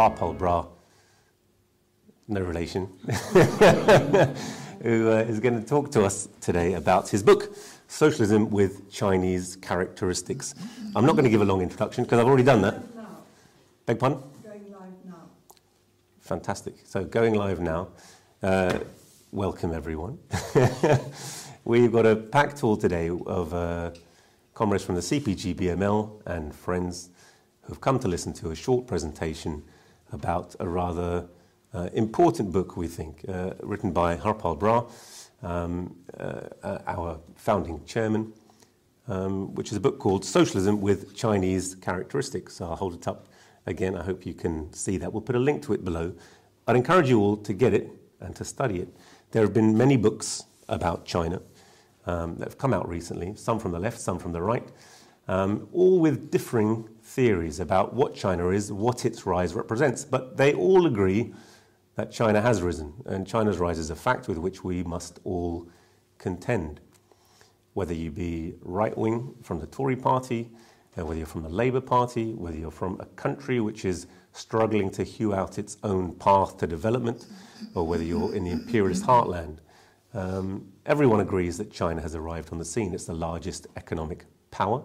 Harpal Brar, no relation, who uh, is going to talk to us today about his book, Socialism with Chinese Characteristics. I'm not going to give a long introduction because I've already done that. Beg pardon? going live now. Fantastic. So going live now. Uh, welcome everyone. We've got a packed hall today of uh, comrades from the CPGB-ML and friends who've come to listen to a short presentation about a rather uh, important book, we think, uh, written by Harpal Brar, um, uh, our founding chairman, um, which is a book called Socialism with Chinese Characteristics. I'll hold it up again. I hope you can see that. We'll put a link to it below. I'd encourage you all to get it and to study it. There have been many books about China um, that have come out recently, some from the left, some from the right, um, all with differing theories about what China is, what its rise represents. But they all agree that China has risen, and China's rise is a fact with which we must all contend. Whether you be right wing from the Tory party, whether you're from the Labour Party, whether you're from a country which is struggling to hew out its own path to development, or whether you're in the imperialist heartland, um, everyone agrees that China has arrived on the scene. It's the largest economic power.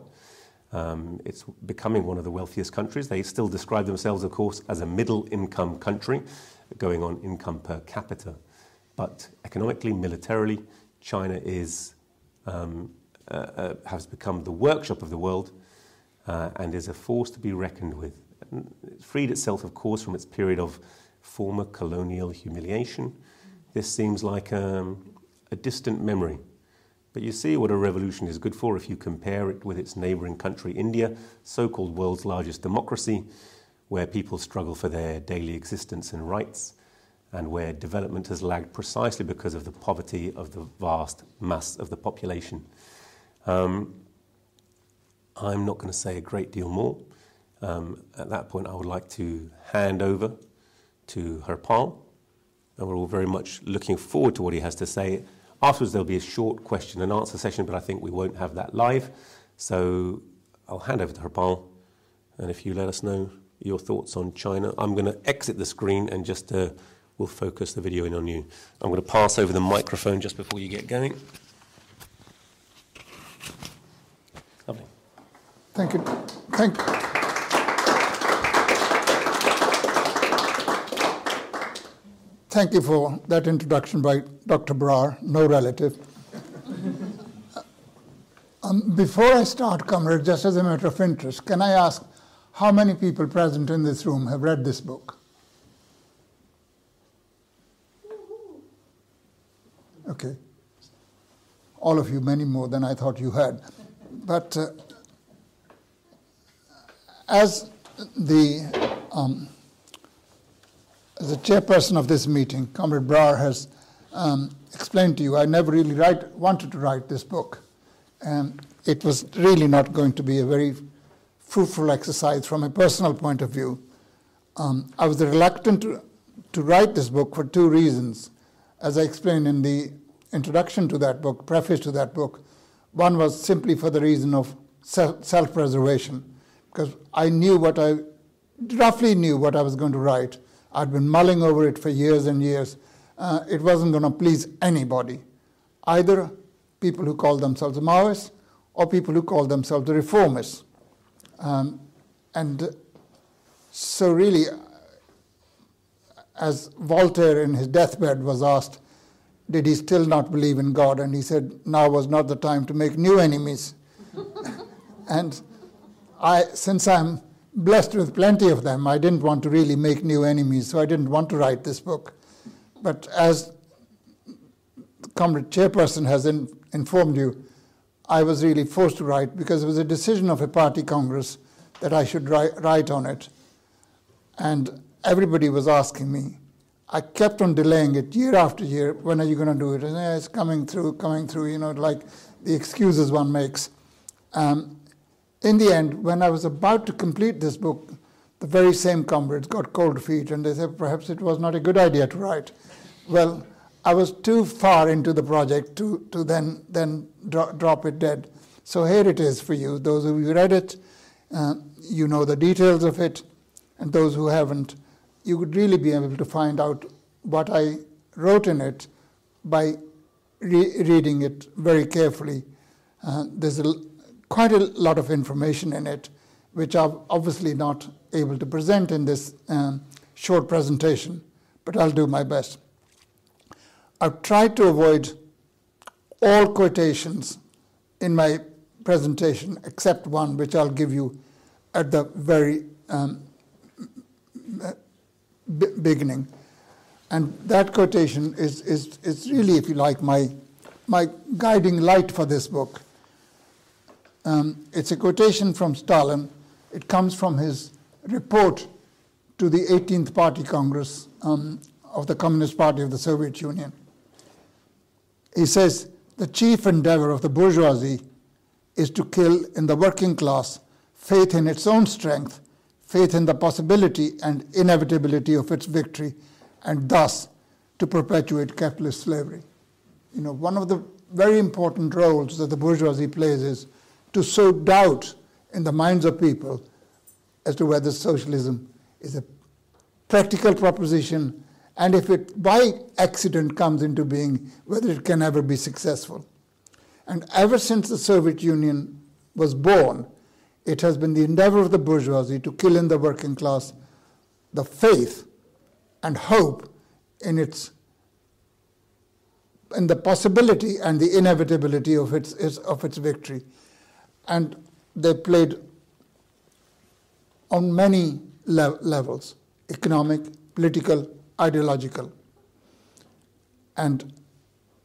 Um, it's becoming one of the wealthiest countries. They still describe themselves, of course, as a middle income country, going on income per capita. But economically, militarily, China is, um, uh, uh, has become the workshop of the world uh, and is a force to be reckoned with. It freed itself, of course, from its period of former colonial humiliation. This seems like um, a distant memory. But you see what a revolution is good for if you compare it with its neighboring country, India, so called world's largest democracy, where people struggle for their daily existence and rights, and where development has lagged precisely because of the poverty of the vast mass of the population. Um, I'm not going to say a great deal more. Um, at that point, I would like to hand over to Harpal, and we're all very much looking forward to what he has to say. Afterwards, there'll be a short question and answer session, but I think we won't have that live. So I'll hand over to Harpal, and if you let us know your thoughts on China, I'm going to exit the screen and just uh, we'll focus the video in on you. I'm going to pass over the microphone just before you get going. Lovely. Thank you. Thank, thank you for that introduction by Dr. Brar, no relative. Um, before I start, comrade, just as a matter of interest, can I ask how many people present in this room have read this book? Okay. All of you, many more than I thought you had. But uh, as the um, the chairperson of this meeting, Comrade Brar has um, explained to you, I never really write, wanted to write this book. And it was really not going to be a very fruitful exercise from a personal point of view. Um, I was reluctant to, to write this book for two reasons. As I explained in the introduction to that book, preface to that book, one was simply for the reason of self preservation, because I knew what I roughly knew what I was going to write. I'd been mulling over it for years and years. Uh, it wasn't going to please anybody, either people who call themselves Maoists or people who call themselves the reformists. Um, and so, really, as Voltaire in his deathbed was asked, did he still not believe in God? And he said, now was not the time to make new enemies. and I, since I'm blessed with plenty of them. I didn't want to really make new enemies, so I didn't want to write this book. But as Comrade Chairperson has in, informed you, I was really forced to write because it was a decision of a party congress that I should write, write on it. And everybody was asking me. I kept on delaying it year after year. When are you going to do it? And yeah, it's coming through, coming through, you know, like the excuses one makes. Um, in the end, when I was about to complete this book, the very same comrades got cold feet and they said perhaps it was not a good idea to write. Well, I was too far into the project to, to then, then dro- drop it dead. So here it is for you. Those of you who read it, uh, you know the details of it, and those who haven't, you would really be able to find out what I wrote in it by re- reading it very carefully. Uh, there's a, quite a lot of information in it, which I'm obviously not able to present in this um, short presentation, but I'll do my best. I've tried to avoid all quotations in my presentation except one, which I'll give you at the very um, beginning. And that quotation is, is, is really, if you like, my, my guiding light for this book. Um, it's a quotation from Stalin. It comes from his report to the 18th Party Congress um, of the Communist Party of the Soviet Union. He says, The chief endeavor of the bourgeoisie is to kill in the working class faith in its own strength, faith in the possibility and inevitability of its victory, and thus to perpetuate capitalist slavery. You know, one of the very important roles that the bourgeoisie plays is to sow doubt in the minds of people as to whether socialism is a practical proposition and if it by accident comes into being, whether it can ever be successful. And ever since the Soviet Union was born, it has been the endeavor of the bourgeoisie to kill in the working class the faith and hope in its in the possibility and the inevitability of its, its of its victory. And they played on many le- levels economic, political, ideological. And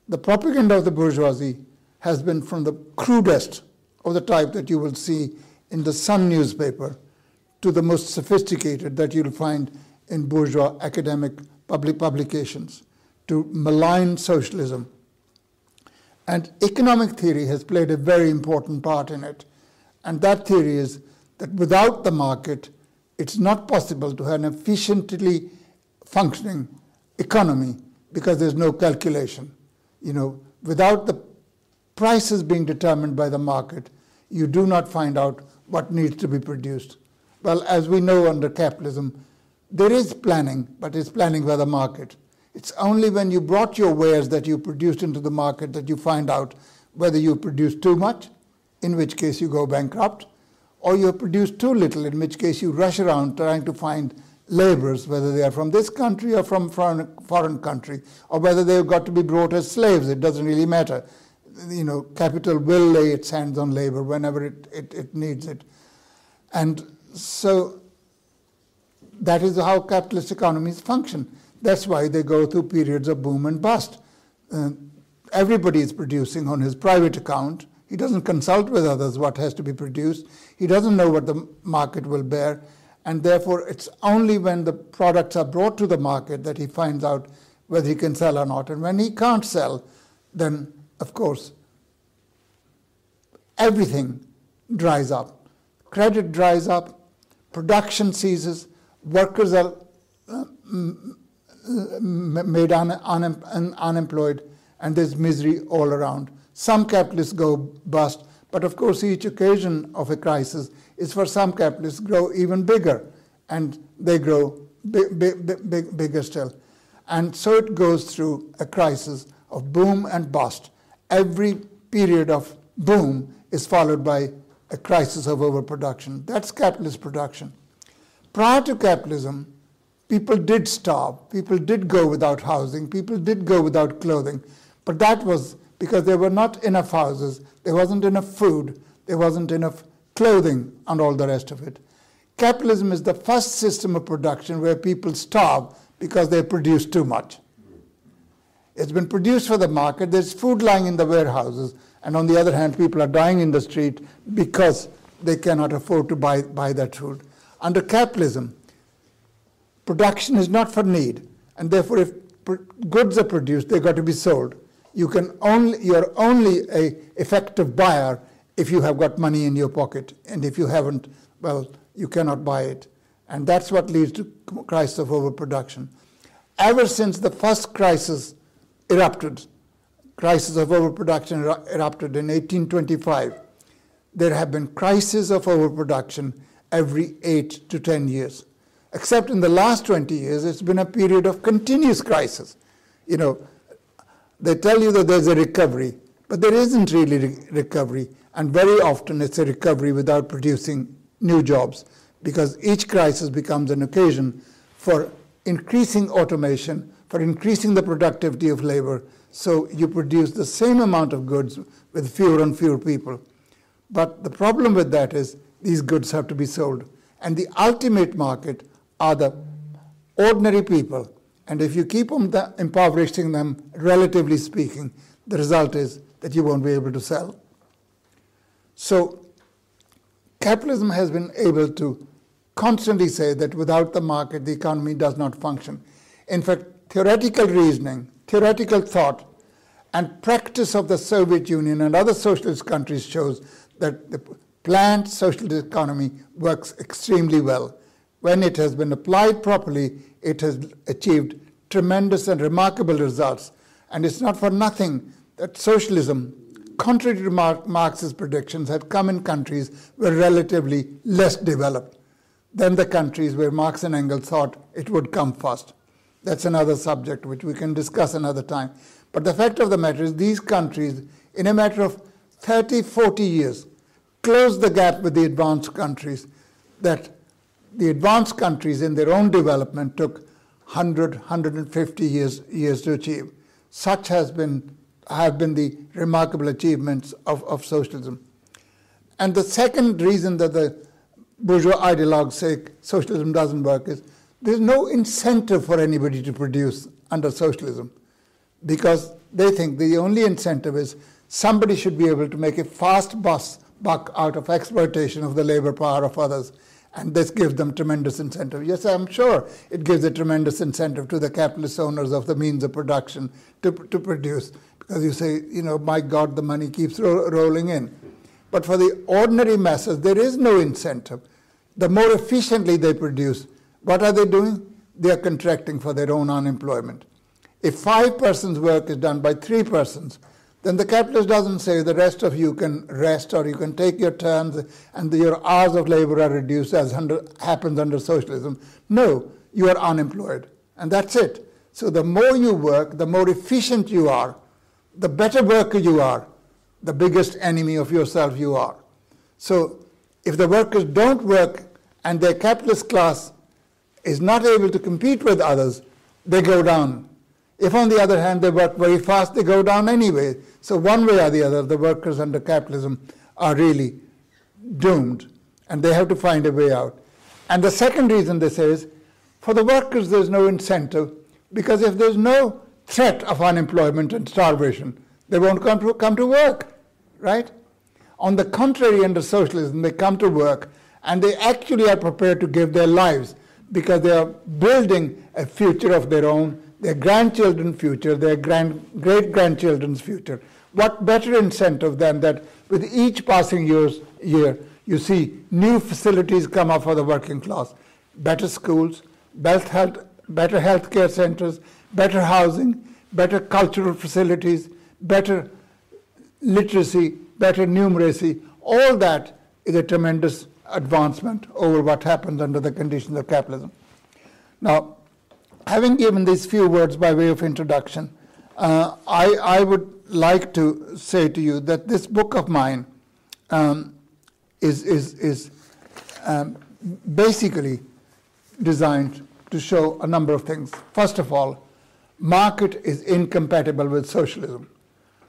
the propaganda of the bourgeoisie has been from the crudest of the type that you will see in the Sun newspaper to the most sophisticated that you'll find in bourgeois academic public publications to malign socialism. And economic theory has played a very important part in it. And that theory is that without the market, it's not possible to have an efficiently functioning economy because there's no calculation. You know, without the prices being determined by the market, you do not find out what needs to be produced. Well, as we know under capitalism, there is planning, but it's planning by the market. It's only when you brought your wares that you produced into the market that you find out whether you produced too much, in which case you go bankrupt, or you produced too little, in which case you rush around trying to find laborers, whether they are from this country or from foreign, foreign country, or whether they've got to be brought as slaves. It doesn't really matter. You know, capital will lay its hands on labor whenever it, it, it needs it. And so that is how capitalist economies function. That's why they go through periods of boom and bust. Uh, everybody is producing on his private account. He doesn't consult with others what has to be produced. He doesn't know what the market will bear. And therefore, it's only when the products are brought to the market that he finds out whether he can sell or not. And when he can't sell, then, of course, everything dries up. Credit dries up, production ceases, workers are uh, made un- un- unemployed, and there's misery all around. Some capitalists go bust, but of course, each occasion of a crisis is for some capitalists grow even bigger, and they grow big, big, big, bigger still. And so it goes through a crisis of boom and bust. Every period of boom is followed by a crisis of overproduction. That's capitalist production. Prior to capitalism, people did starve, people did go without housing, people did go without clothing, but that was because there were not enough houses, there wasn't enough food, there wasn't enough clothing, and all the rest of it. Capitalism is the first system of production where people starve because they produce too much. It's been produced for the market, there's food lying in the warehouses, and on the other hand, people are dying in the street because they cannot afford to buy, buy that food. Under capitalism, production is not for need, and therefore, if goods are produced, they've got to be sold. You can only, you're only a effective buyer if you have got money in your pocket, and if you haven't, well, you cannot buy it. And that's what leads to crisis of overproduction. Ever since the first crisis erupted, crisis of overproduction er-, erupted in 1825, there have been crises of overproduction every eight to ten years. Except in the last 20 years, it's been a period of continuous crisis. You know, they tell you that there's a recovery, but there isn't really re- recovery, and very often it's a recovery without producing new jobs because each crisis becomes an occasion for increasing automation, for increasing the productivity of labor, so you produce the same amount of goods with fewer and fewer people. But the problem with that is these goods have to be sold. And the ultimate market are the ordinary people. And if you keep on the, impoverishing them, relatively speaking, the result is that you won't be able to sell. So capitalism has been able to constantly say that without the market, the economy does not function. In fact, theoretical reasoning, theoretical thought, and practice of the Soviet Union and other socialist countries shows that the planned socialist economy works extremely well. When it has been applied properly, it has achieved tremendous and remarkable results. And it's not for nothing that socialism, contrary to Marx's predictions, had come in countries were relatively less developed than the countries where Marx and Engels thought it would come first. That's another subject which we can discuss another time. But the fact of the matter is, these countries, in a matter of 30, 40 years, closed the gap with the advanced countries that the advanced countries in their own development took 100, 150 years, years to achieve. Such has been, have been the remarkable achievements of, of socialism. And the second reason that the bourgeois ideologues say socialism doesn't work is there's no incentive for anybody to produce under socialism because they think the only incentive is somebody should be able to make a fast bus buck out of exploitation of the labor power of others. And this gives them tremendous incentive. Yes, I'm sure it gives a tremendous incentive to the capitalist owners of the means of production to, to produce. Because you say, you know, my God, the money keeps ro- rolling in. But for the ordinary masses, there is no incentive. The more efficiently they produce, what are they doing? They are contracting for their own unemployment. If five persons' work is done by three persons, then the capitalist doesn't say the rest of you can rest or you can take your turns and your hours of labor are reduced as under, happens under socialism. No, you are unemployed. And that's it. So the more you work, the more efficient you are, the better worker you are, the biggest enemy of yourself you are. So if the workers don't work and their capitalist class is not able to compete with others, they go down. If, on the other hand, they work very fast, they go down anyway. So, one way or the other, the workers under capitalism are really doomed, and they have to find a way out. And the second reason they say is for the workers, there's no incentive, because if there's no threat of unemployment and starvation, they won't come to, come to work, right? On the contrary, under socialism, they come to work and they actually are prepared to give their lives because they are building a future of their own their grandchildren's future, their grand, great grandchildren's future. What better incentive than that with each passing years, year, you see new facilities come up for the working class, better schools, better health, better healthcare centers, better housing, better cultural facilities, better literacy, better numeracy. All that is a tremendous advancement over what happens under the conditions of capitalism. Now, having given these few words by way of introduction, uh, I, I, would like to say to you that this book of mine um, is, is, is um, basically designed to show a number of things. First of all, market is incompatible with socialism.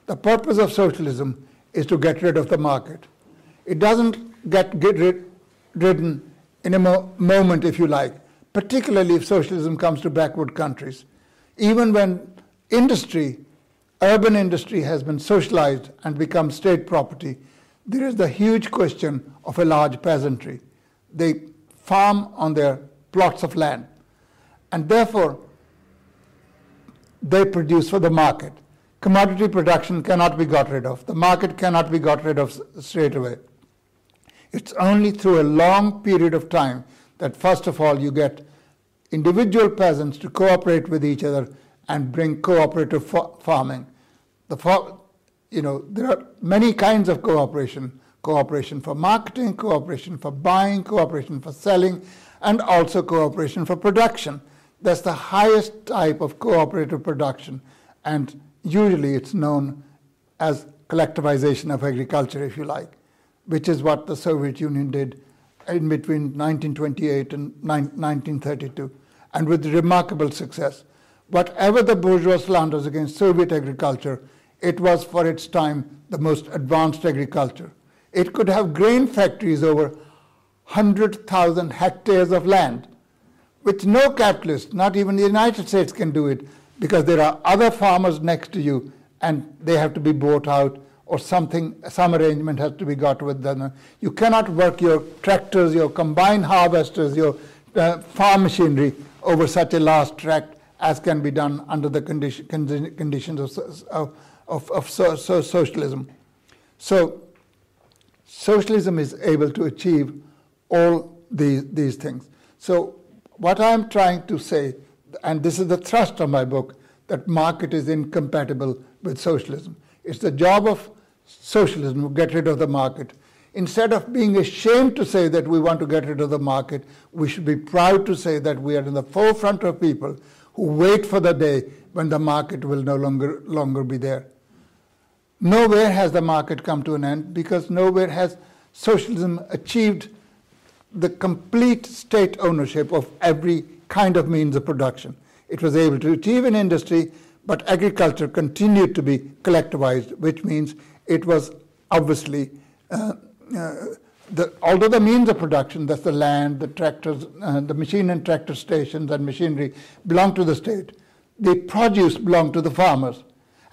The purpose of socialism is to get rid of the market. It doesn't get, get rid, ridden in a mo- moment, if you like particularly if socialism comes to backward countries. Even when industry, urban industry, has been socialized and become state property, there is the huge question of a large peasantry. They farm on their plots of land, and therefore they produce for the market. Commodity production cannot be got rid of. The market cannot be got rid of straight away. It's only through a long period of time that first of all you get individual peasants to cooperate with each other and bring cooperative farming. The far, you know there are many kinds of cooperation: cooperation for marketing, cooperation for buying, cooperation for selling, and also cooperation for production. That's the highest type of cooperative production, and usually it's known as collectivization of agriculture, if you like, which is what the Soviet Union did in between 1928 and 1932, and with remarkable success. Whatever the bourgeois slanders against Soviet agriculture, it was for its time the most advanced agriculture. It could have grain factories over 100,000 hectares of land, which no capitalist, not even the United States, can do it because there are other farmers next to you and they have to be bought out or something, some arrangement has to be got with them. You cannot work your tractors, your combine harvesters, your uh, farm machinery over such a large tract as can be done under the condition, conditions of, of, of, so, so socialism. So socialism is able to achieve all these, these things. So what I'm trying to say, and this is the thrust of my book, that market is incompatible with socialism. It's the job of socialism get rid of the market. Instead of being ashamed to say that we want to get rid of the market, we should be proud to say that we are in the forefront of people who wait for the day when the market will no longer, longer be there. Nowhere has the market come to an end because nowhere has socialism achieved the complete state ownership of every kind of means of production. It was able to achieve an industry, but agriculture continued to be collectivized, which means it was obviously, uh, uh, the, although the means of production, that's the land, the tractors, uh, the machine and tractor stations and machinery, belong to the state. The produce belonged to the farmers.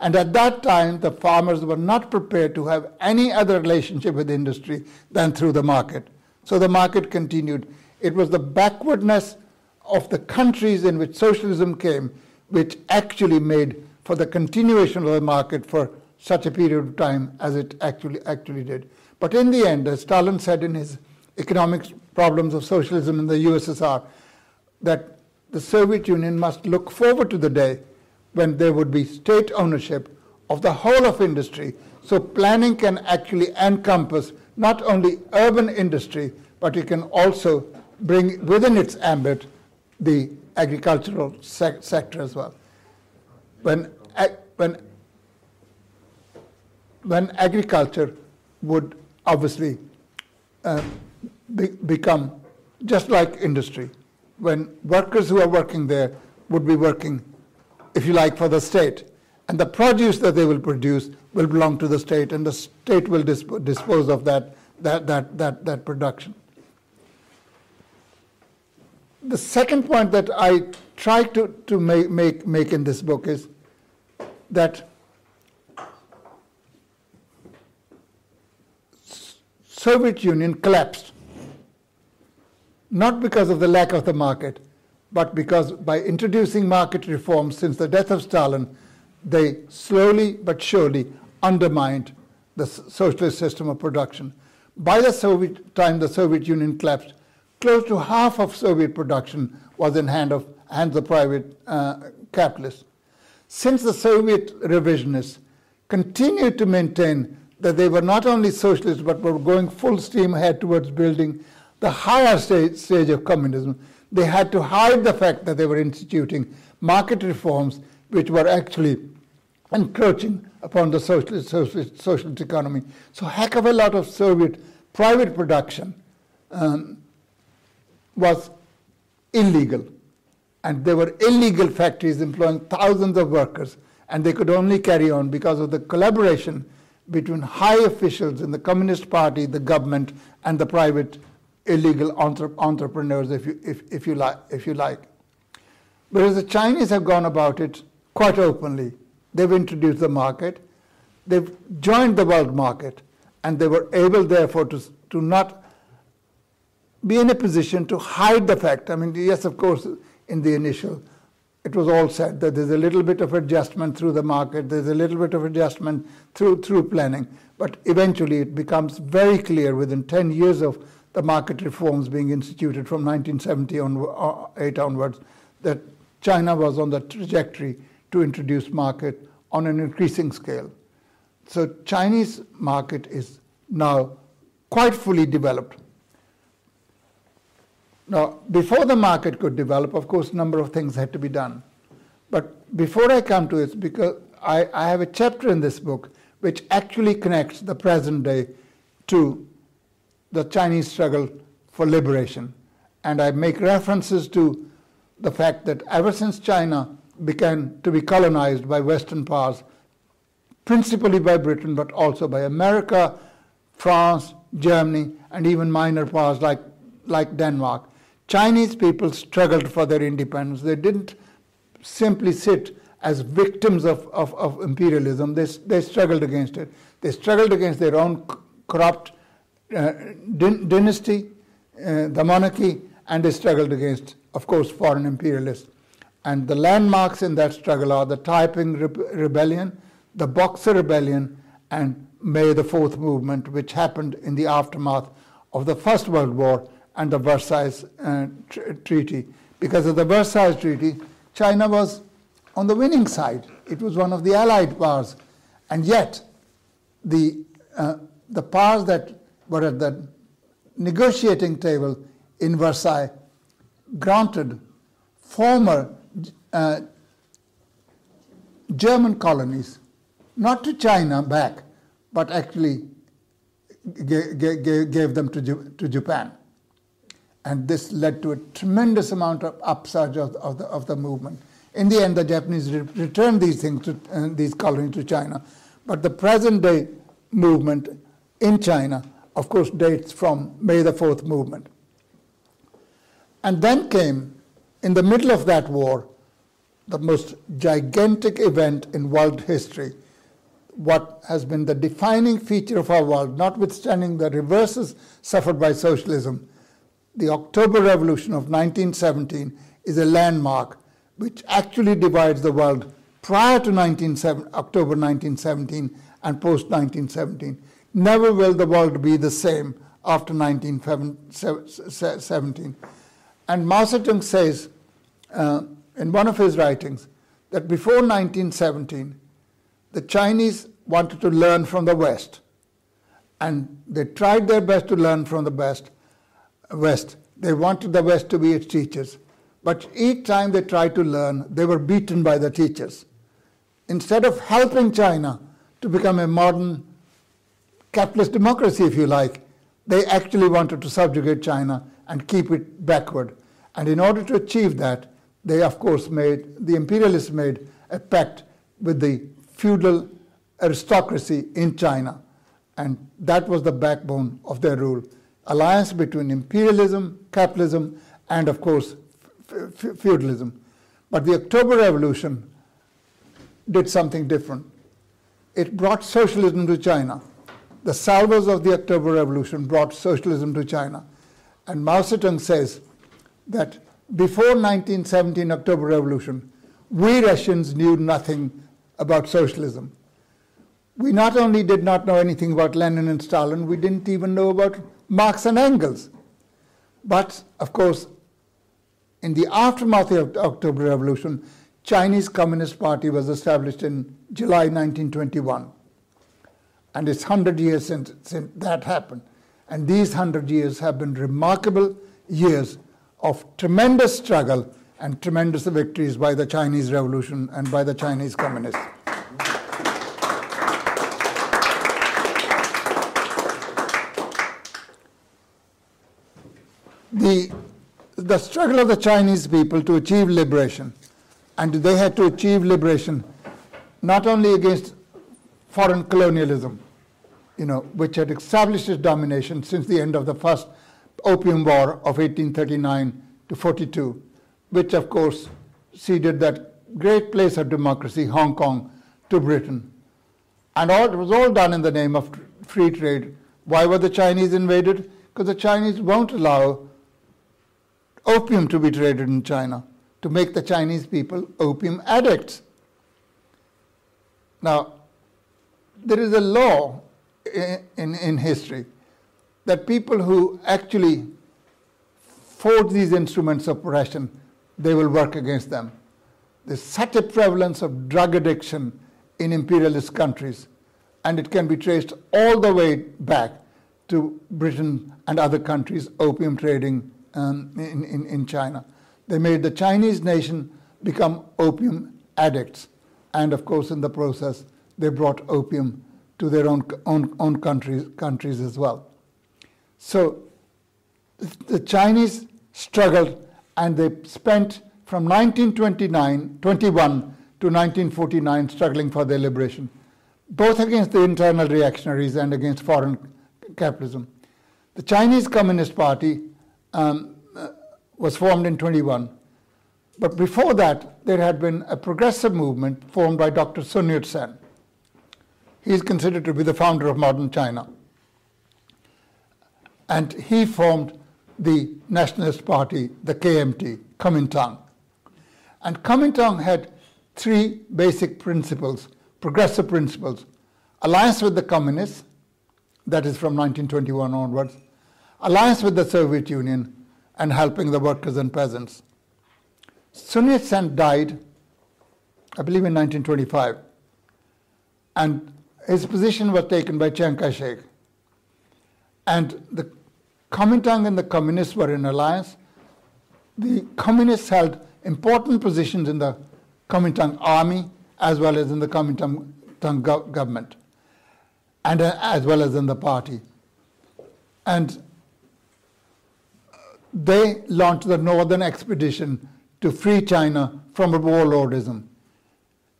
And at that time, the farmers were not prepared to have any other relationship with industry than through the market. So the market continued. It was the backwardness of the countries in which socialism came which actually made for the continuation of the market for such a period of time as it actually actually did. But in the end, as Stalin said in his economic problems of socialism in the USSR, that the Soviet Union must look forward to the day when there would be state ownership of the whole of industry. So planning can actually encompass not only urban industry, but it can also bring within its ambit the agricultural sec- sector as well. When, when, when agriculture would obviously uh, be, become just like industry, when workers who are working there would be working, if you like, for the state, and the produce that they will produce will belong to the state, and the state will disp- dispose of that, that, that, that, that production. The second point that I try to, to make, make, make in this book is that Soviet Union collapsed not because of the lack of the market, but because by introducing market reforms since the death of Stalin, they slowly but surely undermined the socialist system of production. By the Soviet time the Soviet Union collapsed, close to half of Soviet production was in hand of, hands of private uh, capitalists. Since the Soviet revisionists continued to maintain that they were not only socialists but were going full steam ahead towards building the higher stage, stage of communism, they had to hide the fact that they were instituting market reforms which were actually encroaching upon the socialist, socialist, socialist economy. So, heck of a lot of Soviet private production um, was illegal. And there were illegal factories employing thousands of workers, and they could only carry on because of the collaboration between high officials in the Communist Party, the government, and the private illegal entre- entrepreneurs, if you, if, if, you like, if you like. Whereas the Chinese have gone about it quite openly. They've introduced the market, they've joined the world market, and they were able, therefore, to, to not be in a position to hide the fact. I mean, yes, of course, in the initial, it was all said that there's a little bit of adjustment through the market, there's a little bit of adjustment through, through planning, but eventually it becomes very clear within 10 years of the market reforms being instituted from 1978 uh, onwards that China was on the trajectory to introduce market on an increasing scale. So Chinese market is now quite fully developed. Now, before the market could develop, of course, a number of things had to be done. But before I come to it, because I, I have a chapter in this book which actually connects the present day to the Chinese struggle for liberation. And I make references to the fact that ever since China began to be colonized by Western powers, principally by Britain, but also by America, France, Germany, and even minor powers like, like Denmark, Chinese people struggled for their independence. They didn't simply sit as victims of, of, of imperialism, they, they struggled against it. They struggled against their own corrupt uh, dynasty, uh, the monarchy, and they struggled against, of course, foreign imperialists. And the landmarks in that struggle are the Taiping Rebellion, the Boxer Rebellion, and May the Fourth Movement, which happened in the aftermath of the First World War and the Versailles uh, tr- Treaty. Because of the Versailles Treaty, China was on the winning side. It was one of the allied powers. And yet, the, uh, the powers that were at the negotiating table in Versailles granted former uh, German colonies, not to China back, but actually gave them to, to Japan. And this led to a tremendous amount of upsurge of, of, the, of the movement. In the end, the Japanese re- returned these things to uh, these colonies to China. But the present day movement in China, of course, dates from May the Fourth movement. And then came, in the middle of that war, the most gigantic event in world history, what has been the defining feature of our world, notwithstanding the reverses suffered by socialism. The October Revolution of 1917 is a landmark which actually divides the world prior to October 1917 and post 1917. Never will the world be the same after 1917. And Mao Zedong says uh, in one of his writings that before 1917, the Chinese wanted to learn from the West. And they tried their best to learn from the West. West. They wanted the West to be its teachers. But each time they tried to learn, they were beaten by the teachers. Instead of helping China to become a modern capitalist democracy, if you like, they actually wanted to subjugate China and keep it backward. And in order to achieve that, they of course made, the imperialists made a pact with the feudal aristocracy in China. And that was the backbone of their rule. Alliance between imperialism, capitalism, and of course feudalism. But the October Revolution did something different. It brought socialism to China. The salvos of the October Revolution brought socialism to China. And Mao Zedong says that before 1917 October Revolution, we Russians knew nothing about socialism. We not only did not know anything about Lenin and Stalin, we didn't even know about Marx and Engels. But, of course, in the aftermath of the October Revolution, Chinese Communist Party was established in July 1921. And it's 100 years since, since that happened. And these 100 years have been remarkable years of tremendous struggle and tremendous victories by the Chinese Revolution and by the Chinese Communists. The the struggle of the Chinese people to achieve liberation, and they had to achieve liberation not only against foreign colonialism, you know, which had established its domination since the end of the first Opium War of 1839 to 42, which of course ceded that great place of democracy, Hong Kong, to Britain. And all, it was all done in the name of free trade. Why were the Chinese invaded? Because the Chinese won't allow opium to be traded in China to make the Chinese people opium addicts. Now, there is a law in, in, in history that people who actually forge these instruments of oppression, they will work against them. There's such a prevalence of drug addiction in imperialist countries, and it can be traced all the way back to Britain and other countries' opium trading um, in, in, in China. They made the Chinese nation become opium addicts. And of course, in the process, they brought opium to their own, own, own countries, countries as well. So the Chinese struggled and they spent from 1929, 21 to 1949 struggling for their liberation, both against the internal reactionaries and against foreign capitalism. The Chinese Communist Party um, uh, was formed in 21, but before that, there had been a progressive movement formed by Dr. Sun Yat sen. He is considered to be the founder of modern China. And he formed the Nationalist Party, the KMT, Kuomintang. And Kuomintang had three basic principles, progressive principles. Alliance with the communists, that is from 1921 onwards, alliance with the Soviet Union, and helping the workers and peasants. Sun Yat sen died, I believe, in 1925, and his position was taken by Chiang Kai shek. And the Kuomintang and the communists were in alliance. The communists held important positions in the Kuomintang army as well as in the Kuomintang go- government and uh, as well as in the party. And they launched the Northern Expedition to free China from warlordism.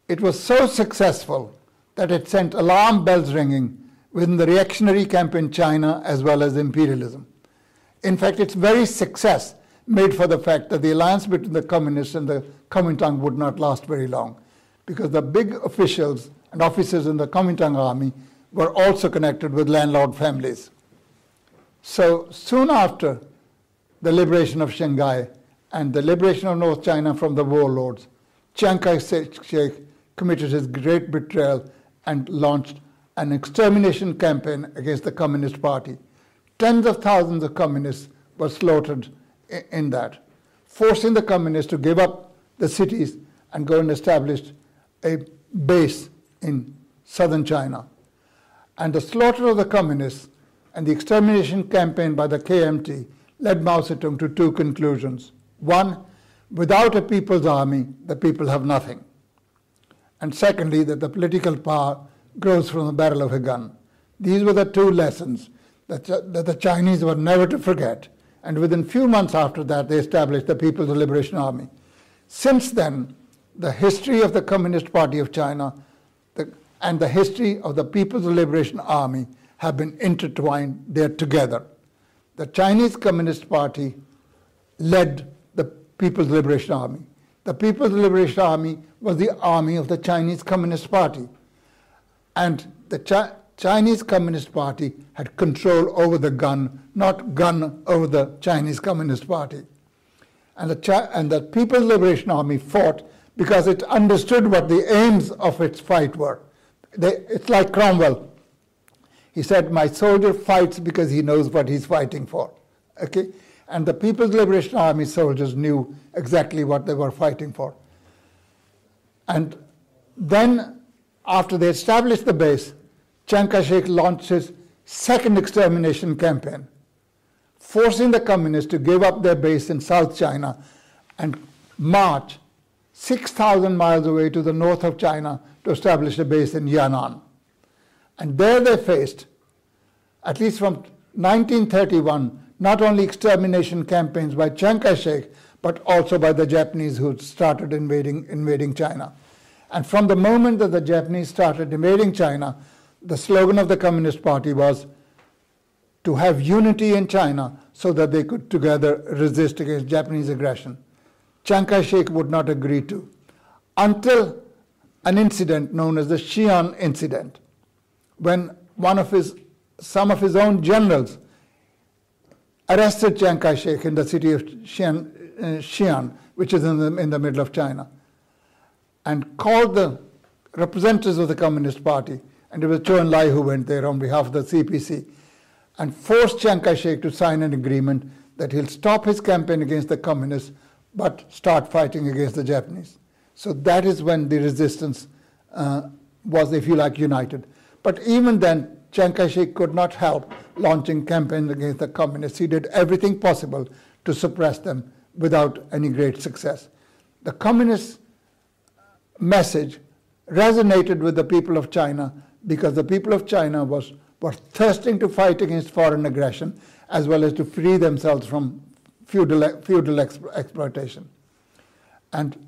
It was so successful that it sent alarm bells ringing within the reactionary camp in China as well as imperialism. In fact, its very success made for the fact that the alliance between the communists and the Kuomintang would not last very long, because the big officials and officers in the Kuomintang army were also connected with landlord families. So soon after the liberation of Shanghai and the liberation of North China from the warlords, Chiang Kai-shek committed his great betrayal and launched an extermination campaign against the Communist Party. Tens of thousands of communists were slaughtered in that, forcing the communists to give up the cities and go and establish a base in southern China. And the slaughter of the communists and the extermination campaign by the KMT led Mao Zedong to two conclusions. One, without a people's army, the people have nothing. And secondly, that the political power grows from the barrel of a gun. These were the two lessons that, that the Chinese were never to forget. And within few months after that, they established the People's Liberation Army. Since then, the history of the Communist Party of China the, and the history of the People's Liberation Army have been intertwined. They're together. The Chinese Communist Party led the People's Liberation Army. The People's Liberation Army was the army of the Chinese Communist Party. And the Chi- Chinese Communist Party had control over the gun, not gun over the Chinese Communist Party. And the, and the People's Liberation Army fought because it understood what the aims of its fight were. They, it's like Cromwell. He said, My soldier fights because he knows what he's fighting for. Okay? And the People's Liberation Army soldiers knew exactly what they were fighting for. And then, after they established the base, Chiang Kai shek launched his second extermination campaign, forcing the communists to give up their base in South China and march 6,000 miles away to the north of China to establish a base in Yan'an. And there they faced, at least from 1931, not only extermination campaigns by Chiang Kai shek, but also by the Japanese who started invading, invading China. And from the moment that the Japanese started invading China, the slogan of the Communist Party was to have unity in China so that they could together resist against Japanese aggression. Chiang Kai shek would not agree to until an incident known as the Xi'an incident, when one of his, some of his own generals arrested Chiang Kai shek in the city of Xi'an, uh, Xi'an which is in the, in the middle of China, and called the representatives of the Communist Party and it was Zhou Enlai who went there on behalf of the CPC and forced Chiang Kai shek to sign an agreement that he'll stop his campaign against the communists but start fighting against the Japanese. So that is when the resistance uh, was, if you like, united. But even then, Chiang Kai shek could not help launching campaigns against the communists. He did everything possible to suppress them without any great success. The communist message resonated with the people of China because the people of China was, were thirsting to fight against foreign aggression as well as to free themselves from feudal, feudal exp- exploitation. And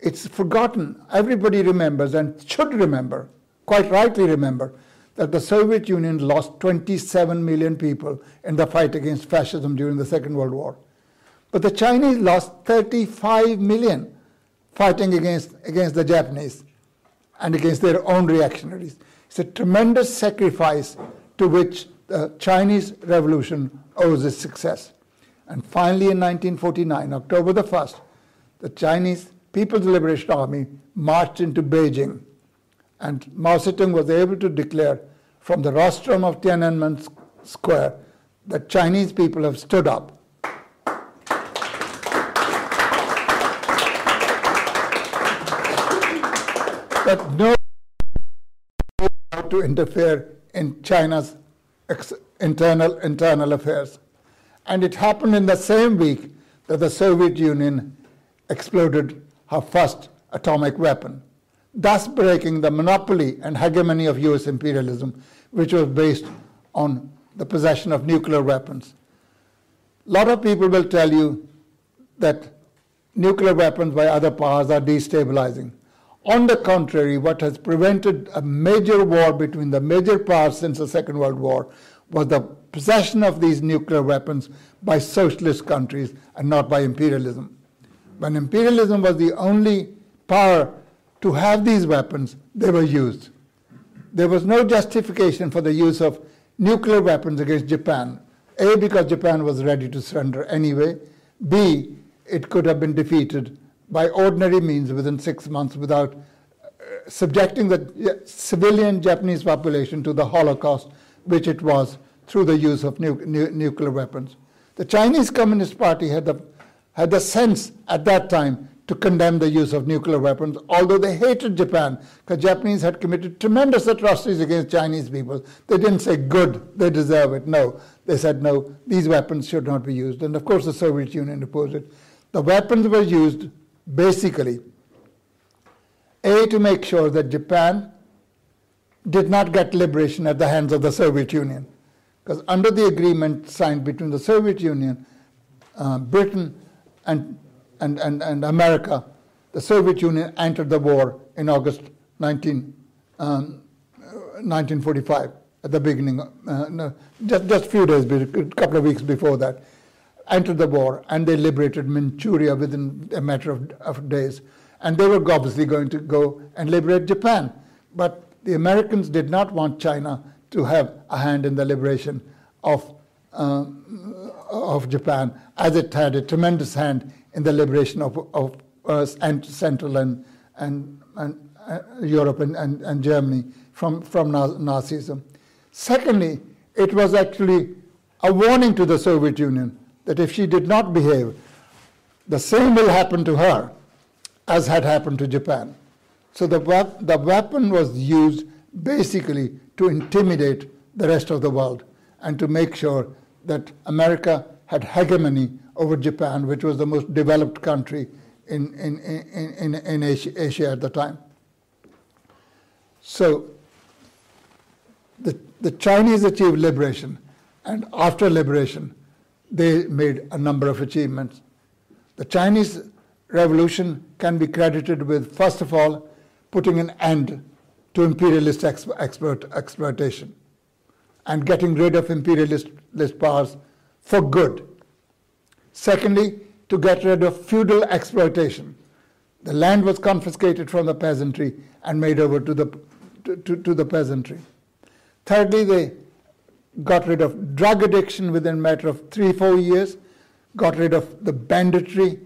it's forgotten. Everybody remembers and should remember, quite rightly remember, that the Soviet Union lost 27 million people in the fight against fascism during the Second World War. But the Chinese lost 35 million fighting against, against the Japanese and against their own reactionaries. It's a tremendous sacrifice to which the Chinese Revolution owes its success. And finally, in 1949, October the 1st, the Chinese People's Liberation Army marched into Beijing. And Mao Zedong was able to declare from the rostrum of Tiananmen Square that Chinese people have stood up that no to interfere in China's internal internal affairs. And it happened in the same week that the Soviet Union exploded her first atomic weapon, thus breaking the monopoly and hegemony of US imperialism, which was based on the possession of nuclear weapons. A lot of people will tell you that nuclear weapons by other powers are destabilizing. On the contrary, what has prevented a major war between the major powers since the Second World War was the possession of these nuclear weapons by socialist countries and not by imperialism. When imperialism was the only power to have these weapons, they were used. There was no justification for the use of nuclear weapons against Japan. A, because Japan was ready to surrender anyway. B, it could have been defeated by ordinary means within six months without uh, subjecting the civilian Japanese population to the Holocaust, which it was through the use of nu- nu- nuclear weapons. The Chinese Communist Party had the, had the sense at that time to condemn the use of nuclear weapons, although they hated Japan, because Japanese had committed tremendous atrocities against Chinese people. They didn't say, good, they deserve it. No, they said, no, these weapons should not be used. And of course, the Soviet Union opposed it. The weapons were used basically A, to make sure that Japan did not get liberation at the hands of the Soviet Union. Because under the agreement signed between the Soviet Union, uh, Britain, and, and, and, and America, the Soviet Union entered the war in August 19, um, 1945, at the beginning, uh, no, just, just few days, a couple of weeks before that entered the war and they liberated Manchuria within a matter of, of days. And they were obviously going to go and liberate Japan. But the Americans did not want China to have a hand in the liberation of, uh, of Japan, as it had a tremendous hand in the liberation of, of uh, Central and, and, and uh, Europe and, and, and, Germany from, from Nazism. Secondly, it was actually a warning to the Soviet Union that if she did not behave, the same will happen to her as had happened to Japan. So the, the weapon was used basically to intimidate the rest of the world and to make sure that America had hegemony over Japan, which was the most developed country in, in, in, in, in Asia, at the time. So the, the Chinese achieved liberation, and after liberation, they made a number of achievements. The Chinese Revolution can be credited with, first of all, putting an end to imperialist exploit, exploitation and getting rid of imperialist powers for good. Secondly, to get rid of feudal exploitation. The land was confiscated from the peasantry and made over to the, to, to, to the peasantry. Thirdly, they got rid of drug addiction within a matter of three, four years, got rid of the banditry,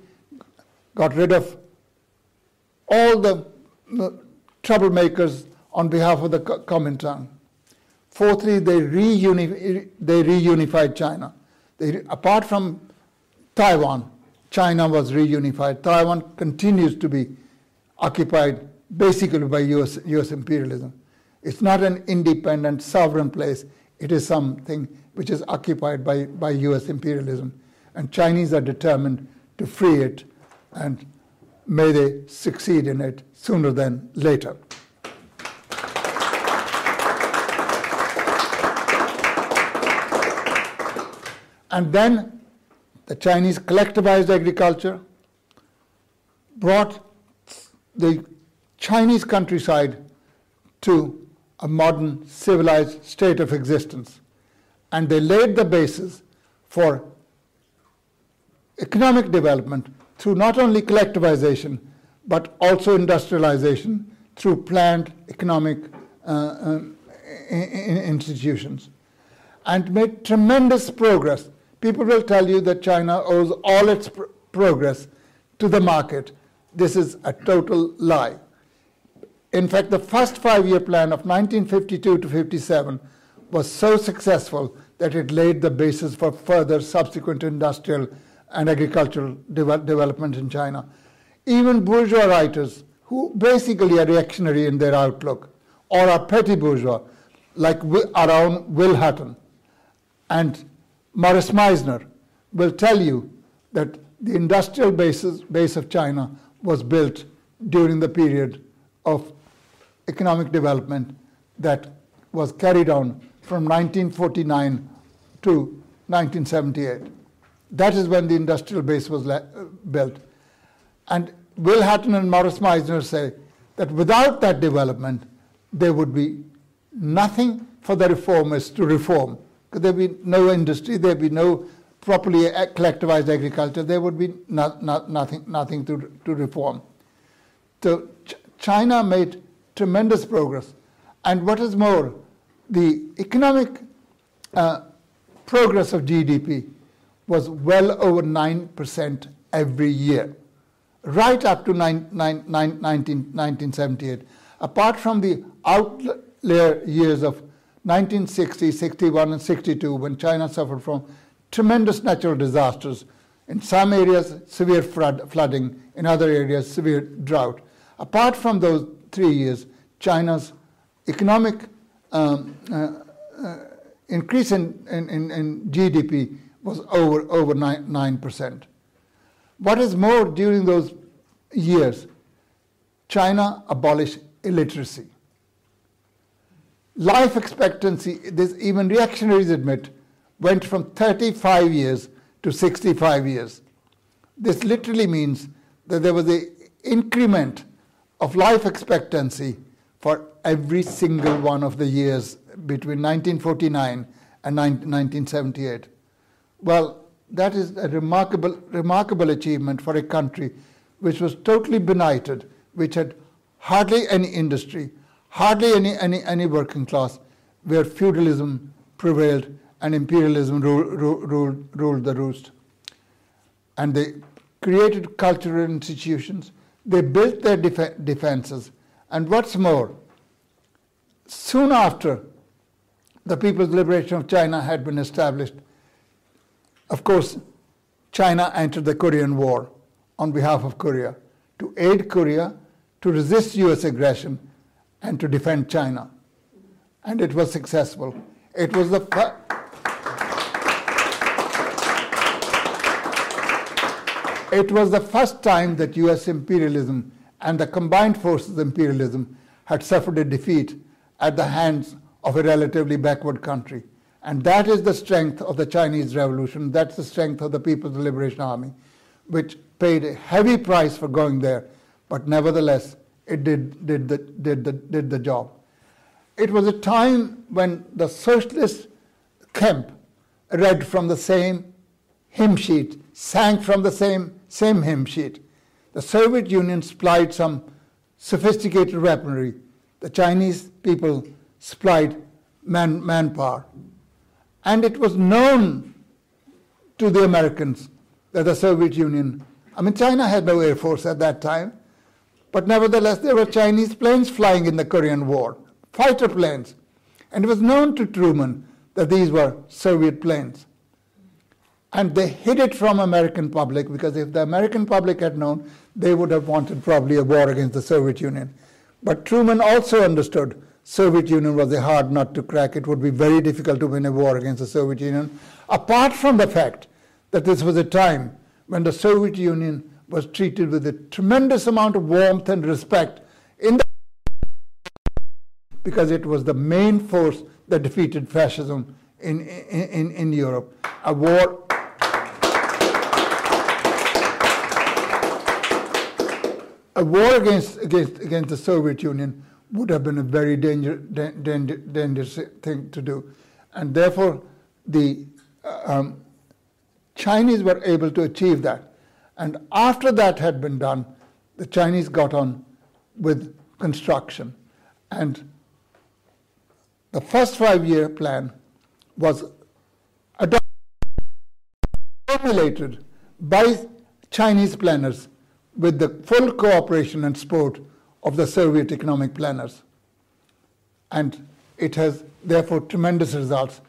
got rid of all the, troublemakers on behalf of the Kuomintang. Fourthly, they, reuni- they reunified China. They, apart from Taiwan, China was reunified. Taiwan continues to be occupied basically by US, US imperialism. It's not an independent, sovereign place it is something which is occupied by, by US imperialism. And Chinese are determined to free it, and may they succeed in it sooner than later. And then the Chinese collectivized agriculture, brought the Chinese countryside to a modern civilized state of existence. And they laid the basis for economic development through not only collectivization, but also industrialization through planned economic uh, um, institutions, and made tremendous progress. People will tell you that China owes all its pr- progress to the market. This is a total lie. In fact, the first five year plan of 1952 to 57 was so successful that it laid the basis for further subsequent industrial and agricultural de- development in China. Even bourgeois writers, who basically are reactionary in their outlook, or are petty bourgeois, like our own Will Hutton and Maurice Meisner, will tell you that the industrial basis, base of China was built during the period of economic development that was carried on from 1949 to 1978. That is when the industrial base was built. And Will Hutton and Maurice Meisner say that without that development, there would be nothing for the reformers to reform. Because there be no industry, there would be no properly collectivized agriculture, there would be not, not, nothing, nothing to, to reform. So Ch- China made tremendous progress. And what is more, the economic uh, progress of GDP was well over 9% every year, right up to nine, nine, nine, 19, 1978. Apart from the outlier years of 1960, 61, and 62, when China suffered from tremendous natural disasters, in some areas severe flood, flooding, in other areas severe drought. Apart from those three years, China's economic um, uh, uh, increase in, in, in, GDP was over, over 9, 9%. What is more, during those years, China abolished illiteracy. Life expectancy, this even reactionaries admit, went from 35 years to 65 years. This literally means that there was an increment of life expectancy for every single one of the years between 1949 and 1978. Well, that is a remarkable, remarkable achievement for a country which was totally benighted, which had hardly any industry, hardly any, any, any working class, where feudalism prevailed and imperialism ruled, ruled, ruled the roost. And they created cultural institutions, they built their def- defenses, and what's more, soon after the People's Liberation of China had been established, of course, China entered the Korean War on behalf of Korea to aid Korea to resist US aggression and to defend China. And it was successful. It was the fir- It was the first time that US imperialism and the combined forces imperialism had suffered a defeat at the hands of a relatively backward country. And that is the strength of the Chinese Revolution. That's the strength of the People's Liberation Army, which paid a heavy price for going there, but nevertheless, it did, did, the, did, the, did the job. It was a time when the socialist camp read from the same hymn sheet, sang from the same, same hymn sheet. The Soviet Union supplied some sophisticated weaponry. The Chinese people supplied man, manpower. And it was known to the Americans that the Soviet Union, I mean, China had no air force at that time, but nevertheless, there were Chinese planes flying in the Korean War, fighter planes. And it was known to Truman that these were Soviet planes. And they hid it from American public because if the American public had known, they would have wanted probably a war against the Soviet Union. But Truman also understood Soviet Union was a hard nut to crack. It would be very difficult to win a war against the Soviet Union, apart from the fact that this was a time when the Soviet Union was treated with a tremendous amount of warmth and respect in the because it was the main force that defeated fascism in, in, in Europe. A war a war against, against, against the Soviet Union would have been a very danger, danger, dangerous thing to do. And therefore, the uh, um, Chinese were able to achieve that. And after that had been done, the Chinese got on with construction. And the first five year plan was adopted, formulated by Chinese planners with the full cooperation and support of the Soviet economic planners. And it has therefore tremendous results.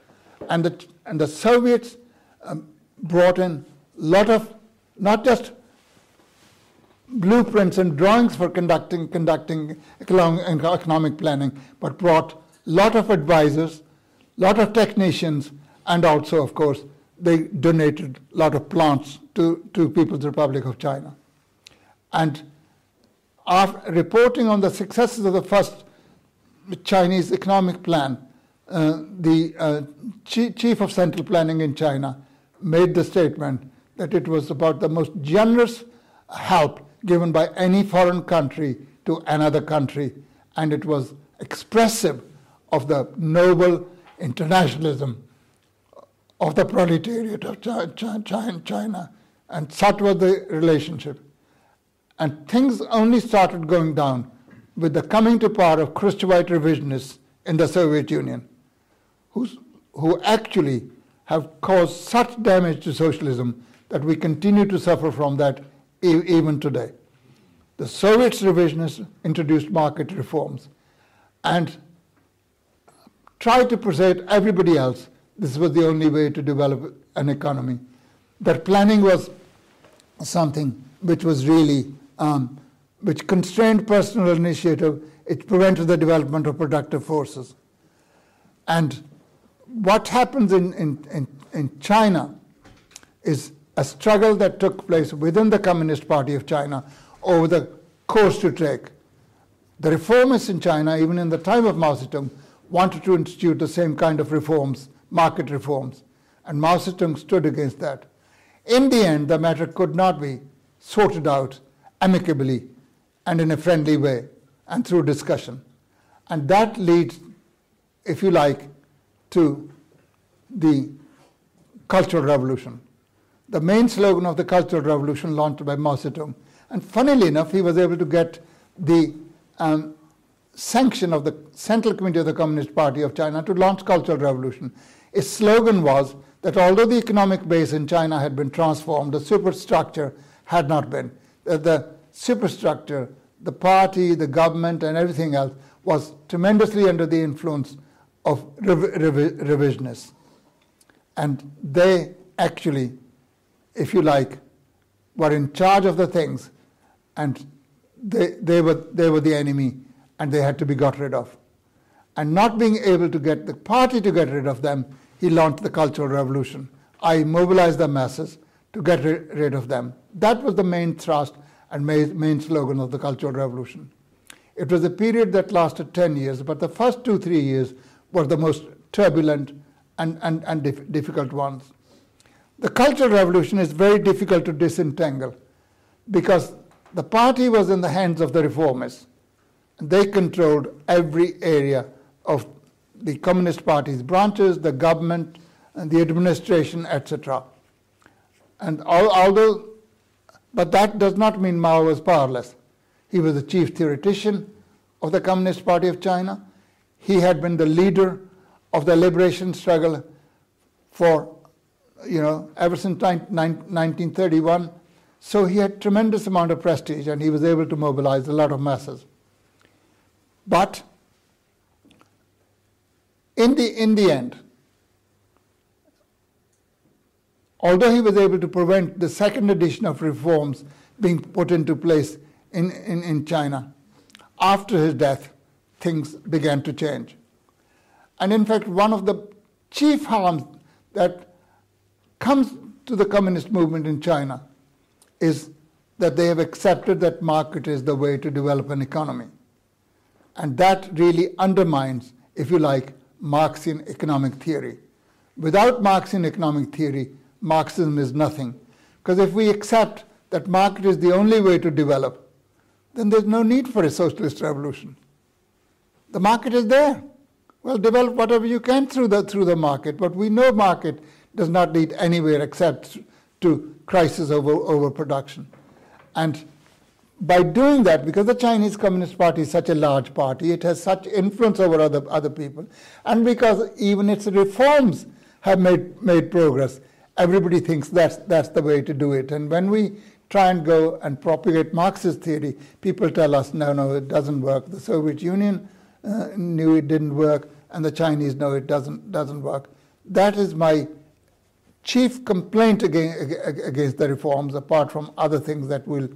And the, and the Soviets um, brought in a lot of not just blueprints and drawings for conducting, conducting economic planning, but brought a lot of advisors, lot of technicians, and also, of course, they donated a lot of plants to, to People's Republic of China. And after reporting on the successes of the first Chinese economic plan, uh, the uh, chief of central planning in China made the statement that it was about the most generous help given by any foreign country to another country, and it was expressive of the noble internationalism of the proletariat of China, and such was the relationship. And things only started going down with the coming to power of Khrushchevite revisionists in the Soviet Union, who actually have caused such damage to socialism that we continue to suffer from that even today. The Soviets revisionists introduced market reforms and tried to persuade everybody else this was the only way to develop an economy. That planning was something which was really um, which constrained personal initiative, it prevented the development of productive forces. And what happens in, in, in, in China is a struggle that took place within the Communist Party of China over the course to take. The reformists in China, even in the time of Mao Zedong, wanted to institute the same kind of reforms, market reforms, and Mao Zedong stood against that. In the end, the matter could not be sorted out amicably and in a friendly way and through discussion. And that leads, if you like, to the Cultural Revolution. The main slogan of the Cultural Revolution launched by Mao Zedong. And funnily enough, he was able to get the um, sanction of the Central Committee of the Communist Party of China to launch Cultural Revolution. Its slogan was that although the economic base in China had been transformed, the superstructure had not been the superstructure, the party, the government, and everything else was tremendously under the influence of rev- rev- revisionists. And they actually, if you like, were in charge of the things, and they, they, were, they were the enemy, and they had to be got rid of. And not being able to get the party to get rid of them, he launched the Cultural Revolution. I mobilized the masses to get rid of them. That was the main thrust and main slogan of the Cultural Revolution. It was a period that lasted 10 years, but the first two, three years were the most turbulent and, and, and dif- difficult ones. The Cultural Revolution is very difficult to disentangle because the party was in the hands of the reformists. They controlled every area of the Communist Party's branches, the government, and the administration, etc. And although, but that does not mean Mao was powerless. He was the chief theoretician of the Communist Party of China. He had been the leader of the liberation struggle for, you know, ever since 1931. So he had tremendous amount of prestige and he was able to mobilize a lot of masses. But in the, in the end, although he was able to prevent the second edition of reforms being put into place in, in, in China, after his death, things began to change. And in fact, one of the chief harms that comes to the communist movement in China is that they have accepted that market is the way to develop an economy. And that really undermines, if you like, Marxian economic theory. Without Marxian economic theory, Marxism is nothing. Because if we accept that market is the only way to develop, then there's no need for a socialist revolution. The market is there. Well, develop whatever you can through the, through the market, but we know market does not lead anywhere except to crisis over overproduction. And by doing that, because the Chinese Communist Party is such a large party, it has such influence over other, other people, and because even its reforms have made, made progress, everybody thinks that's, that's the way to do it. And when we try and go and propagate Marxist theory, people tell us, no, no, it doesn't work. The Soviet Union uh, knew it didn't work, and the Chinese know it doesn't, doesn't work. That is my chief complaint against, the reforms, apart from other things that we'll,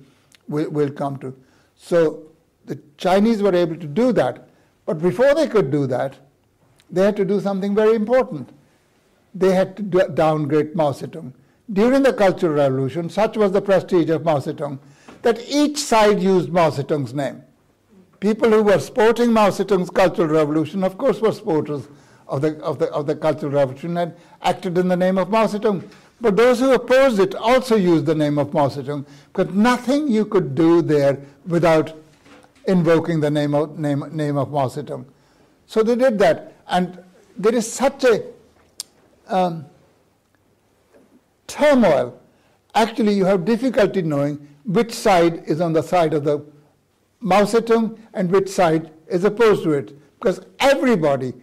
we'll, we'll come to. So the Chinese were able to do that, but before they could do that, they had to do something very important. They had to downgrade Mao Zedong. During the Cultural Revolution, such was the prestige of Mao Zedong that each side used Mao Zedong's name. People who were supporting Mao Zedong's Cultural Revolution, of course, were supporters of the, of the, of the Cultural Revolution and acted in the name of Mao Zedong. But those who opposed it also used the name of Mao Zedong because nothing you could do there without invoking the name of, name, name of Mao Zedong. So they did that. And there is such a um, turmoil. Actually, you have difficulty knowing which side is on the side of the Mao Zedong and which side is opposed to it because everybody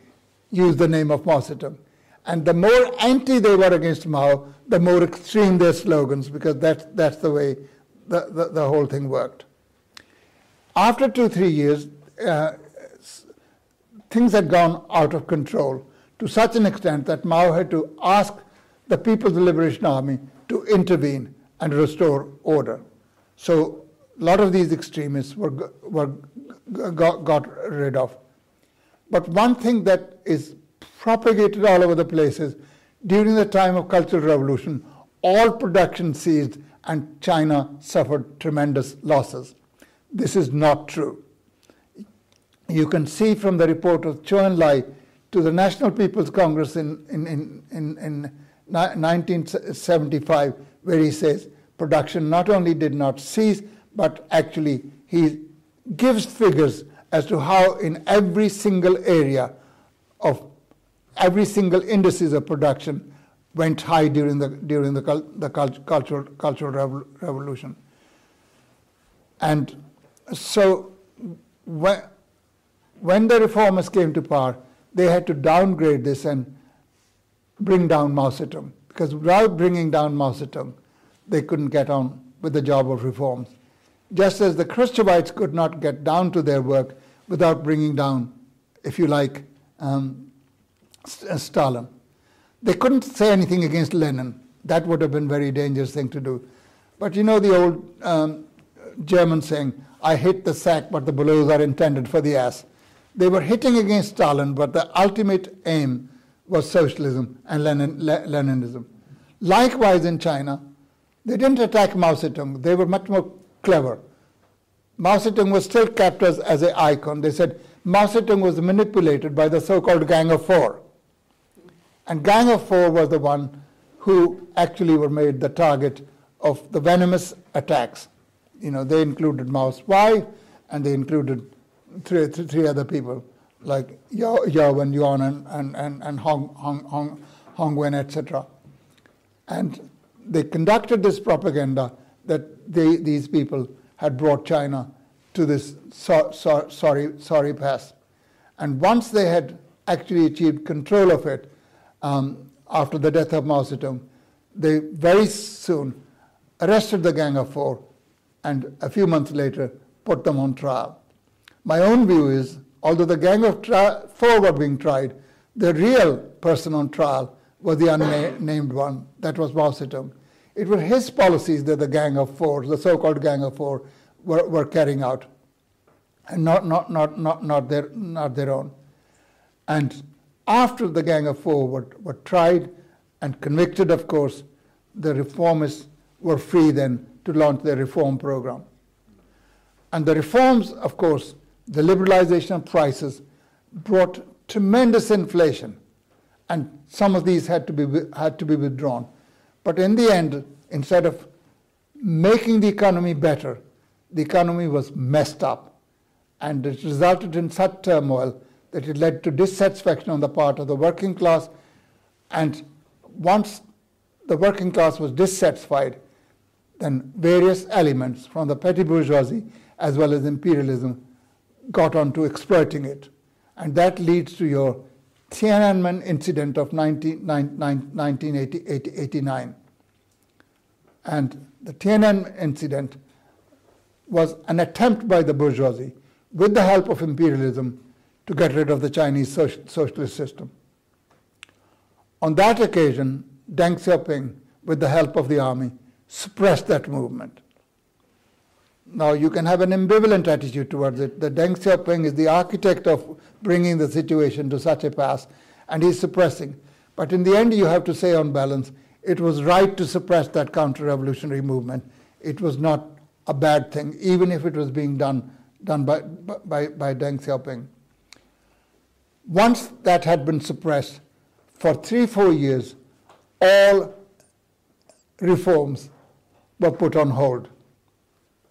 used the name of Mao Zedong. And the more anti they were against Mao, the more extreme their slogans, because that's, that's the way the, the, the whole thing worked. After two, three years, uh, things had gone out of control to such an extent that Mao had to ask the People's Liberation Army to intervene and restore order. So a lot of these extremists were, were got, got rid of. But one thing that is propagated all over the places during the time of Cultural Revolution, all production ceased and China suffered tremendous losses. This is not true. You can see from the report of Zhou Enlai to the National People's Congress in, in, in, in, in 1975, where he says production not only did not cease, but actually he gives figures as to how in every single area of every single indices of production went high during the during the, the cultural cultural revolution. And so when, when the reformers came to power, they had to downgrade this and bring down Mao Zedong. Because without bringing down Mao Zedong, they couldn't get on with the job of reforms. Just as the Khrushchevites could not get down to their work without bringing down, if you like, um, uh, Stalin. They couldn't say anything against Lenin. That would have been a very dangerous thing to do. But you know the old um, German saying, I hit the sack, but the blows are intended for the ass. They were hitting against Stalin, but the ultimate aim was socialism and Lenin, Leninism. Likewise in China, they didn't attack Mao Zedong. They were much more clever. Mao Zedong was still kept as, as an icon. They said Mao Zedong was manipulated by the so-called Gang of Four. And Gang of Four was the one who actually were made the target of the venomous attacks. You know, they included Mao's wife, and they included three, three, three other people, like Yao, Yao and Yuan and, and, and, and Hong, Hong, Hong, Hong Wen, etc. And they conducted this propaganda that they, these people had brought China to this so, so, sorry, sorry pass. And once they had actually achieved control of it, um, after the death of Mao Zedong, they very soon arrested the Gang of Four and a few months later put them on trial. My own view is, although the Gang of Four were being tried, the real person on trial was the unnamed one, that was Mao Zedong. It was his policies that the Gang of Four, the so called Gang of Four, were, were carrying out. and not, not, not, not, not, their, not their own. And after the Gang of Four were, were tried and convicted, of course, the reformists were free then to launch their reform program. And the reforms, of course, the liberalization of prices brought tremendous inflation, and some of these had to be, had to be withdrawn. But in the end, instead of making the economy better, the economy was messed up. And it resulted in such turmoil that it led to dissatisfaction on the part of the working class. And once the working class was dissatisfied, then various elements from the petty bourgeoisie as well as imperialism got on to exploiting it. And that leads to your Tiananmen incident of 1989. And the Tiananmen incident was an attempt by the bourgeoisie, with the help of imperialism, to get rid of the Chinese socialist system. On that occasion, Deng Xiaoping, with the help of the army, suppressed that movement. Now, you can have an ambivalent attitude towards it. The Deng Xiaoping is the architect of bringing the situation to such a pass, and he's suppressing. But in the end, you have to say, on balance, it was right to suppress that counter revolutionary movement. It was not a bad thing, even if it was being done, done by, by, by Deng Xiaoping. Once that had been suppressed, for three, four years, all reforms were put on hold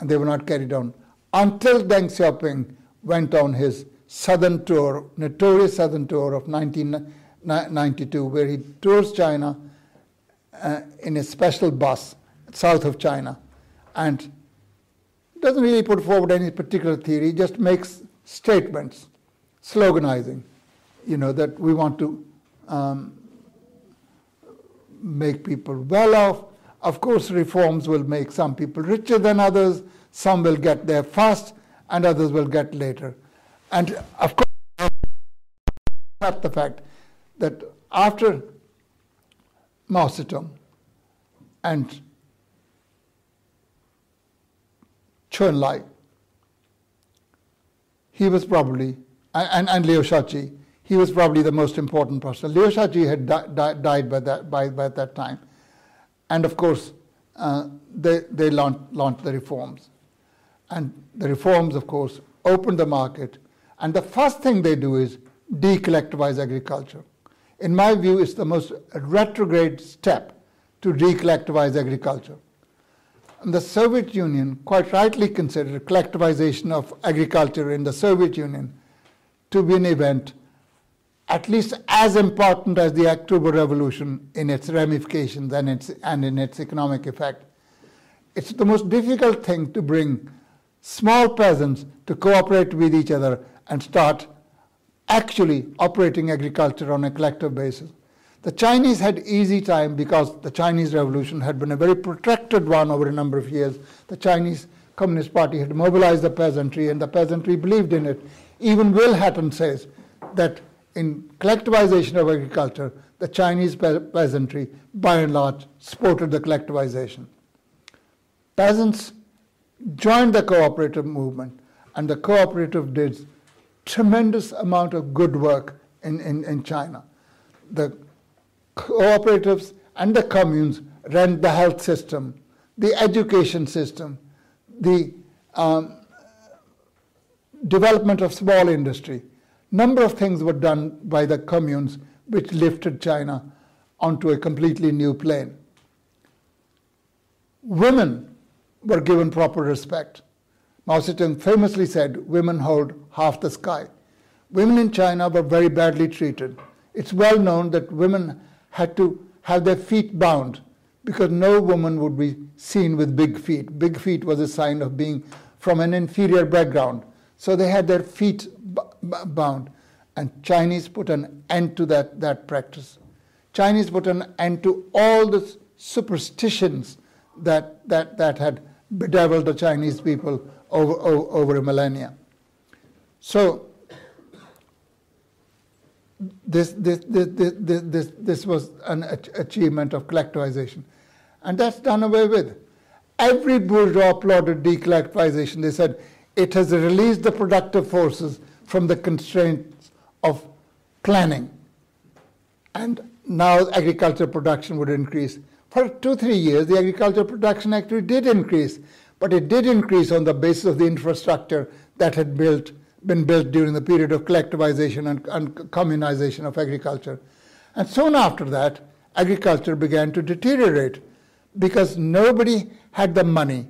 and they were not carried on until Deng Xiaoping went on his southern tour, notorious southern tour of 1992, where he tours China uh, in a special bus south of China and doesn't really put forward any particular theory, just makes statements, sloganizing, you know, that we want to um, make people well off. Of course, reforms will make some people richer than others, some will get there first, and others will get later. And of course, not the fact that after Mao Zedong and Chou Enlai, he was probably, and, and Liu Shaoqi, he was probably the most important person. Liu Shaoqi had di- di- died by that, by, by that time. And of course, uh, they, they launched, launched the reforms. And the reforms, of course, opened the market. And the first thing they do is decollectivize agriculture. In my view, it's the most retrograde step to decollectivize agriculture. And the Soviet Union quite rightly considered collectivization of agriculture in the Soviet Union to be an event at least as important as the October Revolution in its ramifications and, its, and in its economic effect. It's the most difficult thing to bring small peasants to cooperate with each other and start actually operating agriculture on a collective basis. The Chinese had easy time because the Chinese Revolution had been a very protracted one over a number of years. The Chinese Communist Party had mobilized the peasantry and the peasantry believed in it. Even Will Hutton says that in collectivization of agriculture, the Chinese pe- peasantry, by and large, supported the collectivization. Peasants joined the cooperative movement, and the cooperative did tremendous amount of good work in, in, in China. The cooperatives and the communes ran the health system, the education system, the um, development of small industry, number of things were done by the communes which lifted China onto a completely new plane. Women were given proper respect. Mao Zedong famously said, Women hold half the sky. Women in China were very badly treated. It's well known that women had to have their feet bound because no woman would be seen with big feet. Big feet was a sign of being from an inferior background. So they had their feet bound. And Chinese put an end to that, that practice. Chinese put an end to all the superstitions that, that, that had bedeviled the Chinese people over, over, over a millennia. So this, this, this, this, this, this was an achievement of collectivization. And that's done away with. Every bourgeois applauded decollectivization. They said, it has released the productive forces from the constraints of planning. And now agricultural production would increase. For two, three years, the agricultural production actually did increase, but it did increase on the basis of the infrastructure that had built, been built during the period of collectivization and, and communization of agriculture. And soon after that, agriculture began to deteriorate because nobody had the money.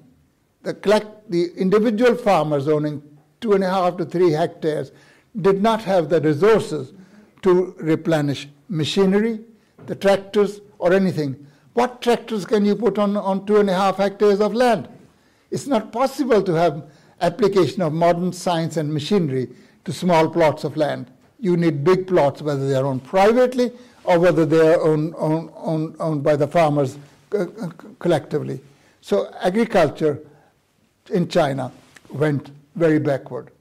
The, collect, the individual farmers owning two and a half to three hectares did not have the resources to replenish machinery, the tractors, or anything. What tractors can you put on, on two and a half hectares of land? It's not possible to have application of modern science and machinery to small plots of land. You need big plots, whether they are owned privately or whether they are owned, owned, owned, owned by the farmers uh, collectively. So agriculture in China went very backward.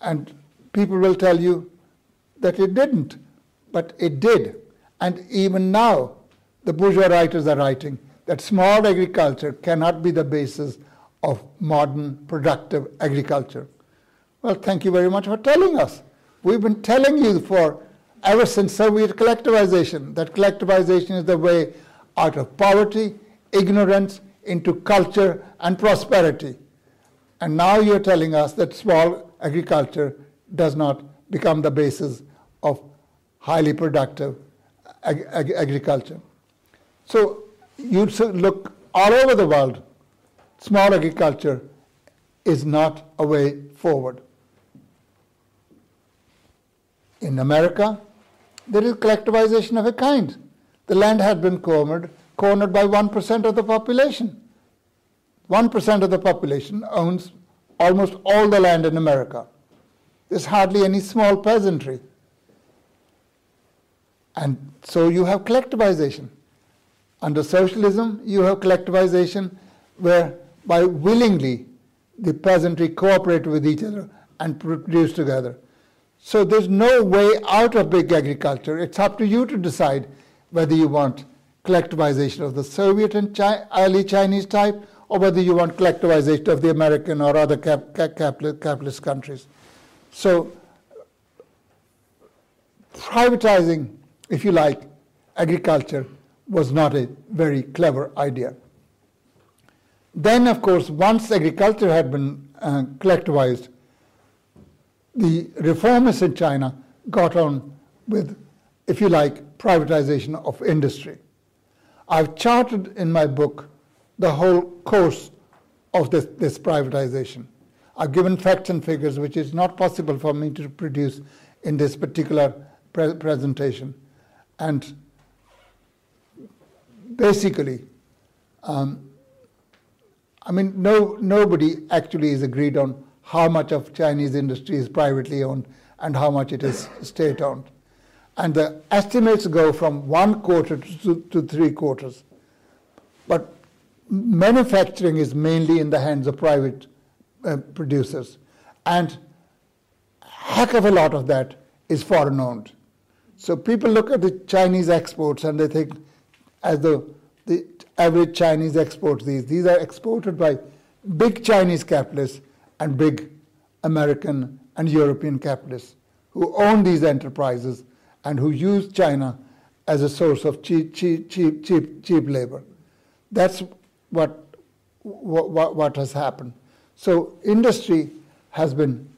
And people will tell you that it didn't, but it did. And even now, the bourgeois writers are writing that small agriculture cannot be the basis of modern productive agriculture. Well, thank you very much for telling us. We've been telling you for ever since Soviet collectivization that collectivization is the way out of poverty, ignorance, into culture and prosperity. And now you're telling us that small agriculture does not become the basis of highly productive ag- ag- agriculture. So you look all over the world, small agriculture is not a way forward. In America, there is collectivization of a kind. The land had been cornered, cornered by 1% of the population. 1% of the population owns almost all the land in America. There's hardly any small peasantry. And so you have collectivization. Under socialism, you have collectivization where by willingly the peasantry cooperate with each other and produce together. So there's no way out of big agriculture. It's up to you to decide whether you want collectivization of the Soviet and Chi- early Chinese type or whether you want collectivization of the American or other cap- cap- capitalist countries. So privatizing, if you like, agriculture was not a very clever idea. Then, of course, once agriculture had been uh, collectivized, the reformists in China got on with, if you like, privatization of industry. I've charted in my book the whole course of this, this privatization. I've given facts and figures, which is not possible for me to produce in this particular pre- presentation. And basically, um, I mean, no, nobody actually is agreed on how much of Chinese industry is privately owned and how much it is state owned. And the estimates go from one quarter to, to three quarters. But manufacturing is mainly in the hands of private uh, producers. And heck of a lot of that is foreign owned. So people look at the Chinese exports and they think, as the, the average Chinese exports these, these are exported by big Chinese capitalists and big American and European capitalists who own these enterprises and who use China as a source of cheap, cheap, cheap, cheap, cheap labor. That's what, what, what has happened. So industry has been,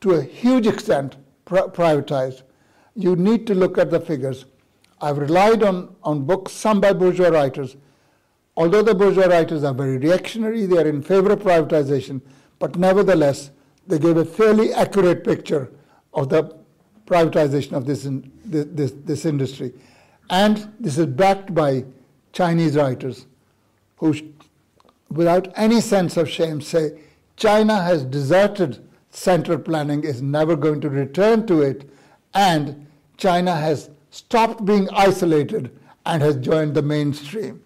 to a huge extent, privatized. You need to look at the figures. I've relied on, on books, some by bourgeois writers. Although the bourgeois writers are very reactionary, they are in favor of privatization, but nevertheless, they give a fairly accurate picture of the privatization of this, in, this, this industry. And this is backed by Chinese writers who, without any sense of shame, say China has deserted central planning, is never going to return to it, and China has stopped being isolated and has joined the mainstream.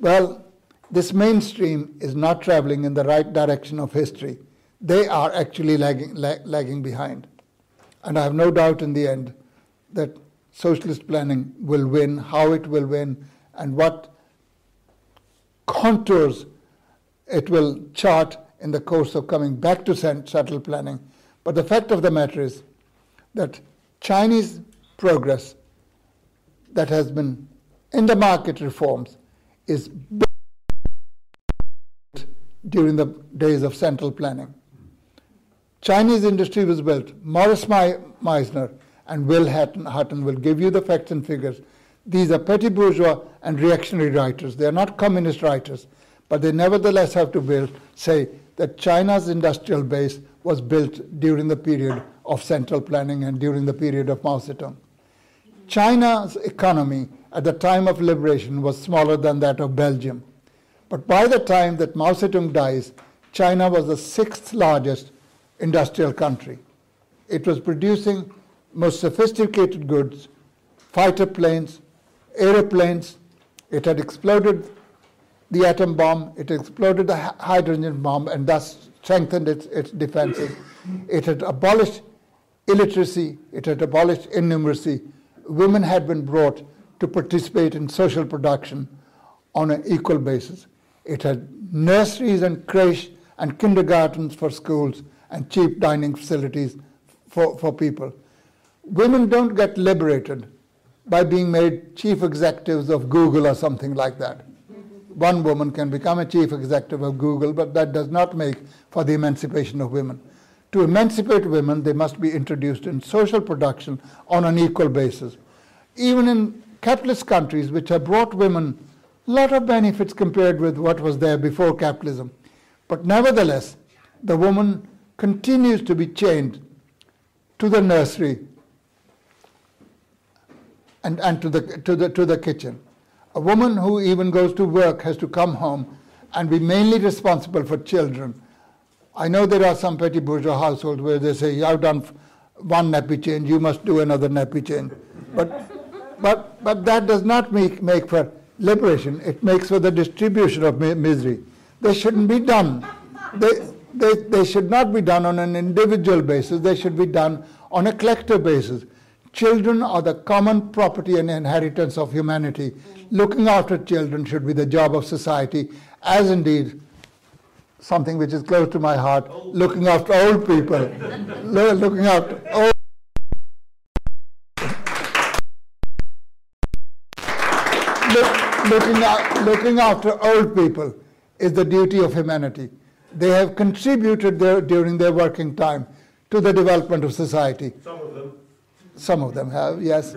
Well, this mainstream is not traveling in the right direction of history. They are actually lagging, lag, lagging behind. And I have no doubt in the end that socialist planning will win, how it will win, and what contours it will chart in the course of coming back to settled planning. But the fact of the matter is that Chinese progress that has been in the market reforms is during the days of central planning. Chinese industry was built. Maurice Meisner and Will Hutton will give you the facts and figures. These are petty bourgeois and reactionary writers. They are not communist writers, but they nevertheless have to build, say that China's industrial base was built during the period of central planning and during the period of Mao Zedong. China's economy at the time of liberation was smaller than that of Belgium. But by the time that Mao Zedong dies, China was the sixth largest industrial country. It was producing most sophisticated goods, fighter planes, aeroplanes. It had exploded the atom bomb, it exploded the hydrogen bomb, and thus strengthened its, its defenses. It had abolished illiteracy, it had abolished innumeracy. Women had been brought to participate in social production on an equal basis. It had nurseries and creche and kindergartens for schools and cheap dining facilities for, for people. Women don't get liberated by being made chief executives of Google or something like that. One woman can become a chief executive of Google, but that does not make for the emancipation of women. To emancipate women, they must be introduced in social production on an equal basis. Even in capitalist countries, which have brought women a lot of benefits compared with what was there before capitalism. But nevertheless, the woman continues to be chained to the nursery and, and to, the, to, the, to the kitchen. A woman who even goes to work has to come home and be mainly responsible for children. I know there are some petty bourgeois households where they say, I've done one nappy change, you must do another nappy change. But, but, but that does not make, make for liberation, it makes for the distribution of misery. They shouldn't be done. They, they, they should not be done on an individual basis, they should be done on a collective basis. Children are the common property and inheritance of humanity. Looking after children should be the job of society, as indeed something which is close to my heart, looking after old people. looking after old oh. Look, looking, looking after old people is the duty of humanity. They have contributed their, during their working time to the development of society. Some of them. Some of them have, yes.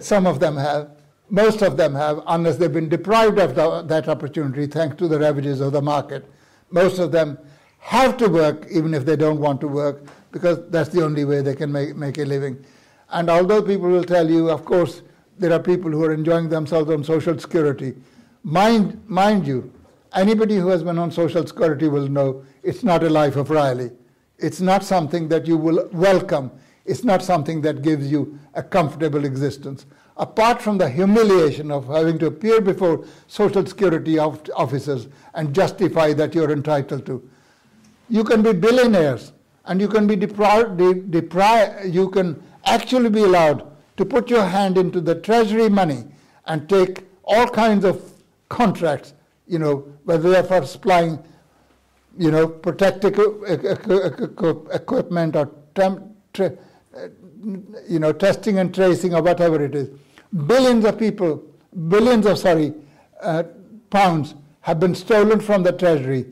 Some of them have. Most of them have, unless they've been deprived of the, that opportunity thanks to the ravages of the market. Most of them have to work even if they don't want to work because that's the only way they can make, make a living. And although people will tell you, of course, there are people who are enjoying themselves on Social Security, mind, mind you, Anybody who has been on Social Security will know it's not a life of Riley. It's not something that you will welcome. It's not something that gives you a comfortable existence. Apart from the humiliation of having to appear before Social Security officers and justify that you're entitled to. You can be billionaires and you can be deprived, depri- you can actually be allowed to put your hand into the treasury money and take all kinds of contracts you know, whether they're for supplying, you know, protective equipment or you know, testing and tracing or whatever it is. Billions of people, billions of, sorry, uh, pounds have been stolen from the treasury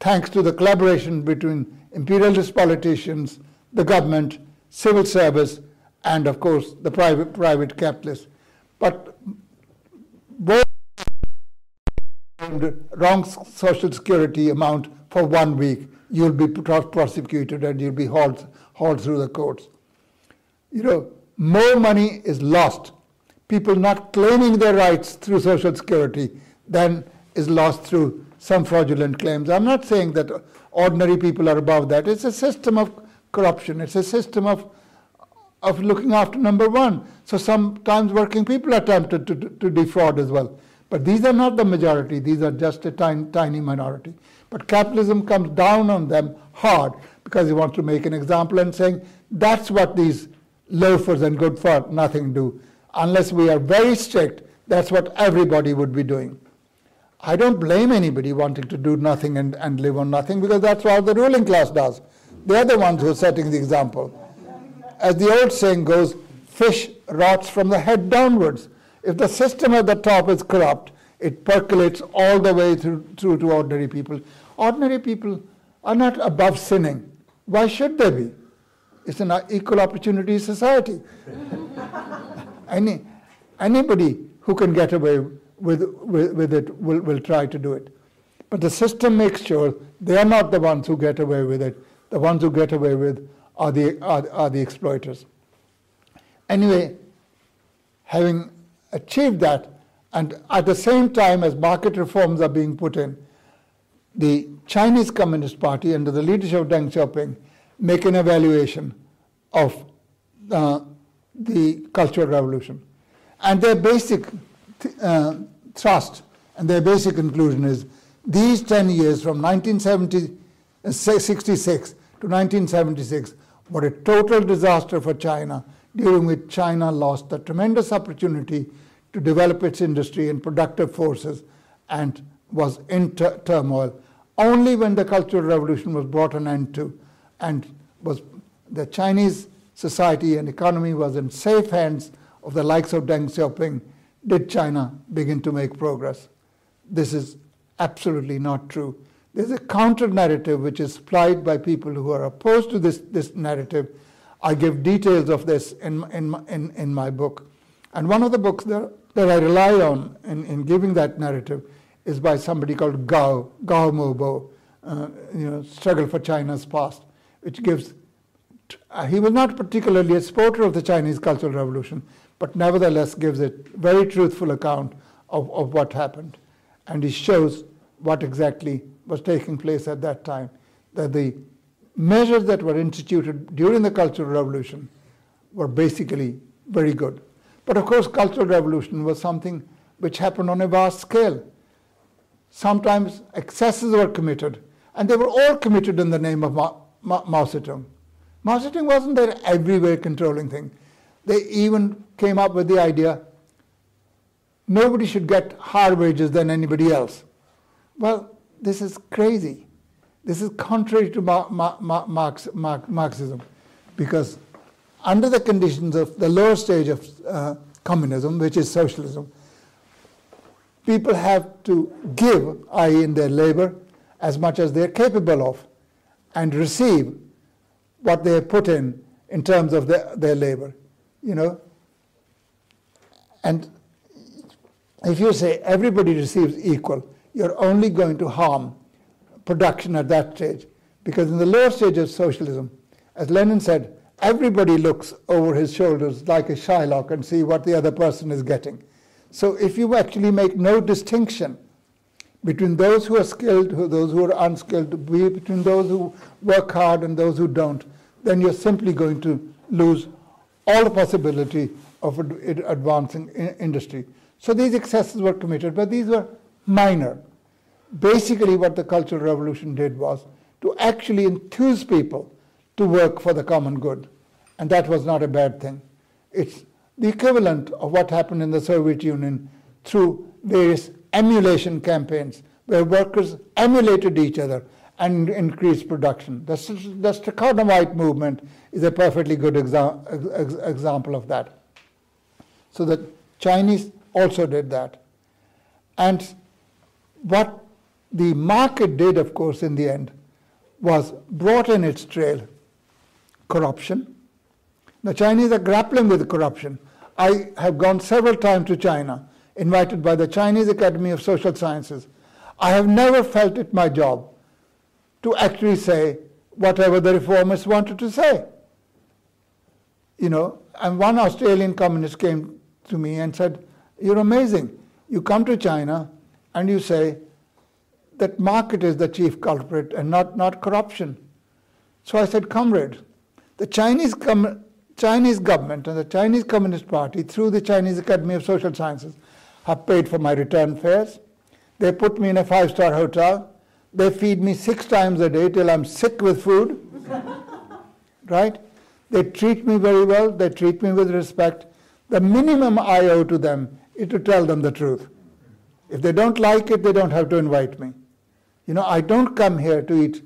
thanks to the collaboration between imperialist politicians, the government, civil service, and of course the private, private capitalists. But both wrong social security amount for one week, you'll be prosecuted and you'll be hauled, hauled through the courts. You know, more money is lost. People not claiming their rights through social security than is lost through some fraudulent claims. I'm not saying that ordinary people are above that. It's a system of corruption. It's a system of of looking after number one. So sometimes working people are tempted to, to, to defraud as well. But these are not the majority, these are just a tiny, tiny minority. But capitalism comes down on them hard because he wants to make an example and saying that's what these loafers and good for nothing do. Unless we are very strict, that's what everybody would be doing. I don't blame anybody wanting to do nothing and, and live on nothing because that's what the ruling class does. They're the ones who are setting the example. As the old saying goes, fish rots from the head downwards. If the system at the top is corrupt, it percolates all the way through, through to ordinary people. Ordinary people are not above sinning. Why should they be? It's an equal opportunity society. Any, anybody who can get away with, with, with it will, will try to do it. But the system makes sure they are not the ones who get away with it. The ones who get away with are the, are, are the exploiters. Anyway, having achieved that, and at the same time as market reforms are being put in, the Chinese Communist Party, under the leadership of Deng Xiaoping, make an evaluation of uh, the Cultural Revolution. And their basic uh, thrust and their basic conclusion is these 10 years from 1966 to 1976 were a total disaster for China, during which China lost the tremendous opportunity to develop its industry and productive forces and was in turmoil. Only when the Cultural Revolution was brought an end to and was the Chinese society and economy was in safe hands of the likes of Deng Xiaoping did China begin to make progress. This is absolutely not true. There's a counter narrative which is supplied by people who are opposed to this, this narrative. I give details of this in, in, in, in my book. And one of the books that, that I rely on in, in giving that narrative is by somebody called Gao, Gao Mobo, uh, you know, Struggle for China's Past, which gives, uh, he was not particularly a supporter of the Chinese Cultural Revolution, but nevertheless gives a very truthful account of, of what happened. And he shows what exactly was taking place at that time. That the measures that were instituted during the Cultural Revolution were basically very good. But of course, Cultural Revolution was something which happened on a vast scale. Sometimes excesses were committed, and they were all committed in the name of Ma- Ma- Mao Zedong. Mao Zedong wasn't there everywhere controlling thing. They even came up with the idea nobody should get higher wages than anybody else. Well, this is crazy. This is contrary to Marx, Marxism because under the conditions of the lower stage of uh, communism, which is socialism, people have to give, i.e., in their labor, as much as they're capable of, and receive what they have put in in terms of their, their labor. You know, and if you say everybody receives equal, you're only going to harm production at that stage. Because in the lower stage of socialism, as Lenin said, everybody looks over his shoulders like a Shylock and see what the other person is getting. So if you actually make no distinction between those who are skilled, those who are unskilled, between those who work hard and those who don't, then you're simply going to lose all the possibility of advancing industry. So these excesses were committed, but these were minor. Basically, what the Cultural Revolution did was to actually enthuse people to work for the common good. And that was not a bad thing. It's the equivalent of what happened in the Soviet Union through various emulation campaigns, where workers emulated each other and increased production. The, the movement is a perfectly good exa- ex- example of that. So the Chinese also did that. And what the market did, of course, in the end, was brought in its trail corruption. The Chinese are grappling with corruption. I have gone several times to China, invited by the Chinese Academy of Social Sciences. I have never felt it my job to actually say whatever the reformers wanted to say. You know, and one Australian communist came to me and said, You're amazing. You come to China and you say that market is the chief culprit and not, not corruption. So I said, Comrade, the Chinese, com- Chinese government and the Chinese Communist Party, through the Chinese Academy of Social Sciences, have paid for my return fares. They put me in a five star hotel. They feed me six times a day till I'm sick with food. right? They treat me very well. They treat me with respect. The minimum I owe to them is to tell them the truth. If they don't like it, they don't have to invite me. You know, I don't come here to eat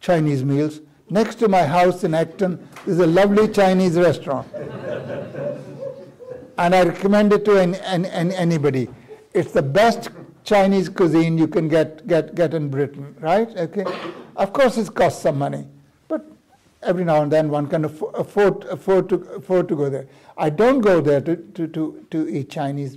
Chinese meals. Next to my house in Acton is a lovely Chinese restaurant. and I recommend it to any, any, anybody. It's the best Chinese cuisine you can get, get, get in Britain, right? Okay. Of course, it costs some money, but every now and then one can afford, afford, to, afford to go there. I don't go there to, to, to, to eat Chinese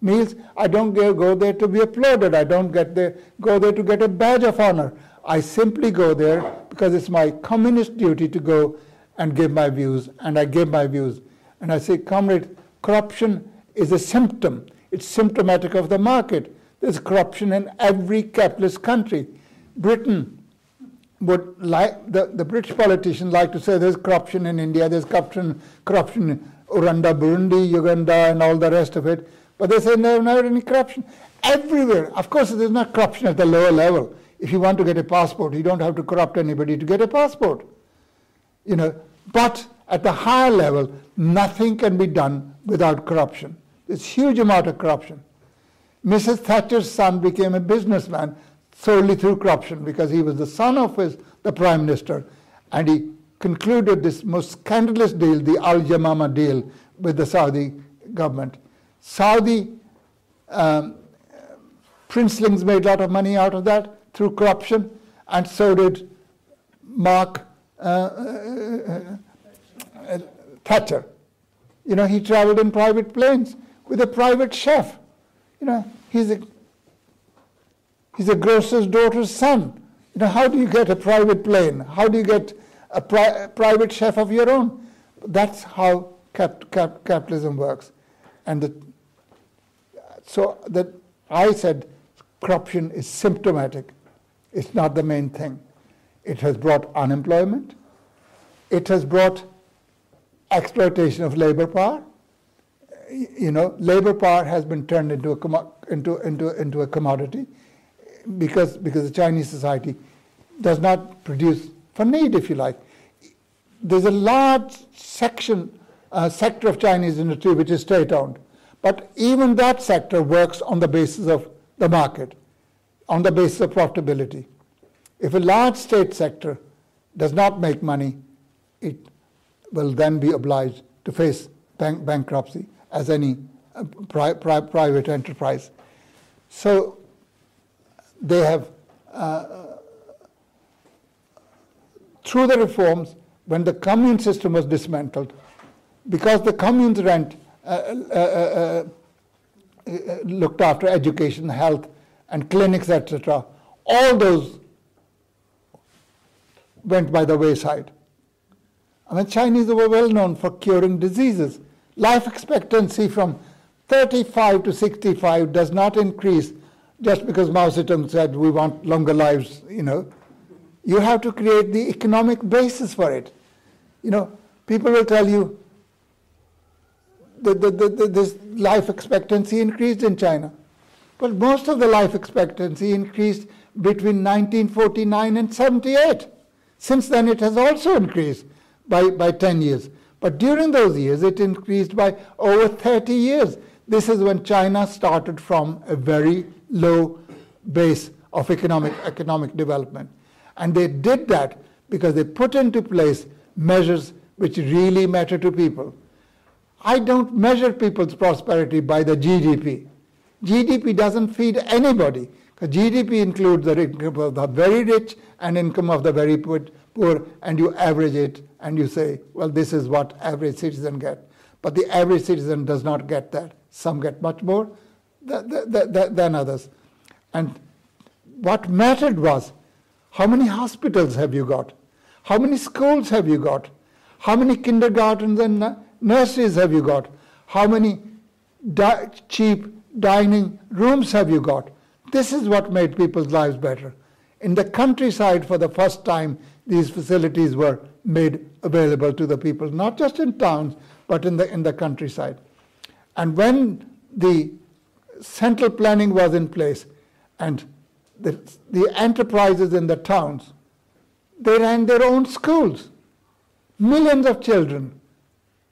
meals. I don't go there to be applauded. I don't get there, go there to get a badge of honor. I simply go there because it's my communist duty to go and give my views, and I give my views. And I say, comrade, corruption is a symptom. It's symptomatic of the market. There's corruption in every capitalist country. Britain would like the, the British politicians like to say there's corruption in India, there's corruption, corruption in Rwanda, Burundi, Uganda, and all the rest of it. But they say there's never any corruption. Everywhere. Of course, there's not corruption at the lower level. If you want to get a passport, you don't have to corrupt anybody to get a passport. You know, but at the higher level, nothing can be done without corruption. There's huge amount of corruption. Mrs. Thatcher's son became a businessman solely through corruption because he was the son of his, the prime minister, and he concluded this most scandalous deal, the Al Yamamah deal, with the Saudi government. Saudi um, princelings made a lot of money out of that through corruption, and so did Mark uh, uh, uh, Thatcher. You know, he traveled in private planes with a private chef. You know, he's a, he's a grocer's daughter's son. You know, how do you get a private plane? How do you get a, pri- a private chef of your own? That's how cap- cap- capitalism works. And the, so that I said corruption is symptomatic. It's not the main thing. It has brought unemployment. It has brought exploitation of labor power. You know, labor power has been turned into a, into, into, into a commodity because, because the Chinese society does not produce for need, if you like. There's a large section, uh, sector of Chinese industry which is state owned. But even that sector works on the basis of the market on the basis of profitability. If a large state sector does not make money, it will then be obliged to face bank- bankruptcy as any uh, pri- pri- private enterprise. So they have, uh, through the reforms, when the commune system was dismantled, because the communes rent uh, uh, uh, uh looked after education, health, and clinics, etc., all those went by the wayside. I mean, Chinese were well known for curing diseases. Life expectancy from 35 to 65 does not increase just because Mao Zedong said we want longer lives, you know. You have to create the economic basis for it. You know, people will tell you that the, the, the, this life expectancy increased in China. But most of the life expectancy increased between 1949 and 78. Since then, it has also increased by, by 10 years. But during those years, it increased by over 30 years. This is when China started from a very low base of economic, economic development. And they did that because they put into place measures which really matter to people. I don't measure people's prosperity by the GDP. GDP doesn't feed anybody. Because GDP includes the income of the very rich and income of the very poor, and you average it and you say, well, this is what average citizen get. But the average citizen does not get that. Some get much more than others. And what mattered was how many hospitals have you got? How many schools have you got? How many kindergartens and nurseries have you got? How many di- cheap dining rooms have you got? This is what made people's lives better. In the countryside, for the first time, these facilities were made available to the people, not just in towns, but in the, in the countryside. And when the central planning was in place and the, the enterprises in the towns, they ran their own schools. Millions of children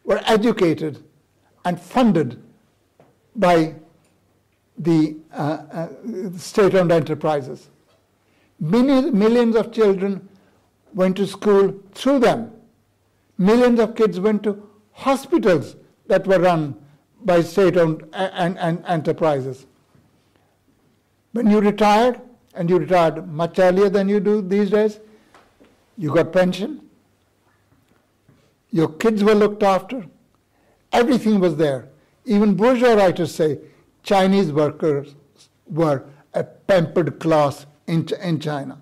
were educated and funded by the uh, uh, state owned enterprises. Millions, millions of children went to school through them. Millions of kids went to hospitals that were run by state owned and, and enterprises. When you retired, and you retired much earlier than you do these days, you got pension, your kids were looked after, everything was there. Even bourgeois writers say Chinese workers were a pampered class in, in China.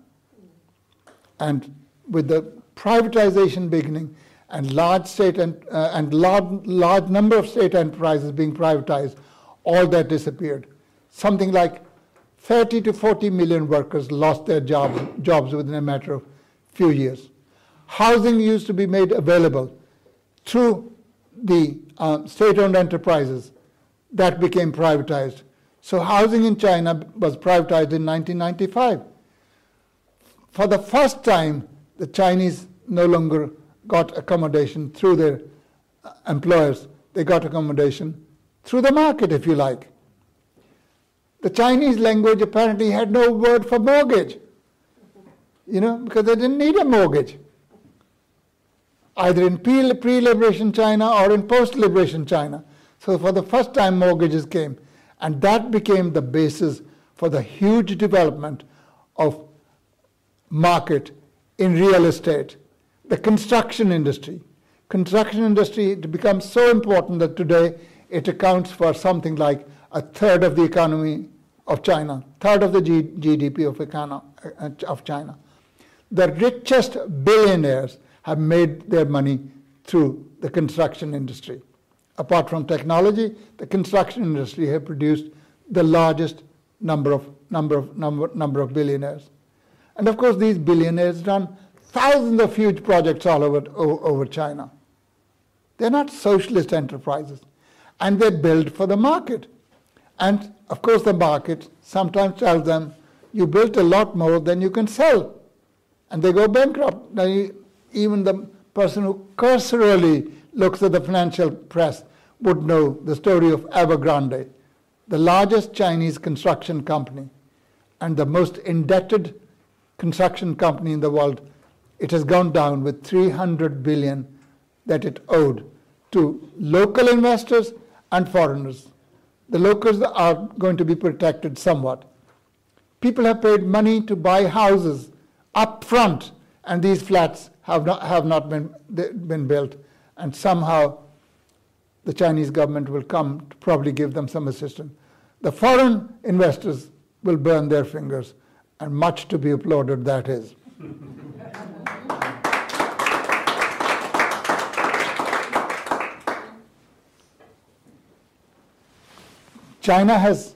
And with the privatization beginning and large state and, uh, and large, large number of state enterprises being privatized, all that disappeared. Something like 30 to 40 million workers lost their jobs, jobs within a matter of few years. Housing used to be made available through the uh, state-owned enterprises that became privatized. So housing in China was privatized in 1995. For the first time, the Chinese no longer got accommodation through their uh, employers. They got accommodation through the market, if you like. The Chinese language apparently had no word for mortgage, you know, because they didn't need a mortgage, either in pre liberation China or in post liberation China. So for the first time, mortgages came. And that became the basis for the huge development of market in real estate, the construction industry. Construction industry it becomes so important that today it accounts for something like a third of the economy of China, third of the G- GDP of, econo- uh, of China. The richest billionaires have made their money through the construction industry. Apart from technology, the construction industry have produced the largest number of, number of, number, number of billionaires. And of course, these billionaires run thousands of huge projects all over, over China. They're not socialist enterprises. And they build for the market. And of course, the market sometimes tells them, you built a lot more than you can sell. And they go bankrupt. Now, even the person who cursorily looks at the financial press would know the story of Evergrande, the largest Chinese construction company and the most indebted construction company in the world. It has gone down with 300 billion that it owed to local investors and foreigners. The locals are going to be protected somewhat. People have paid money to buy houses up front, and these flats have not, have not been, been built. And somehow the Chinese government will come to probably give them some assistance. The foreign investors will burn their fingers, and much to be applauded that is. China has,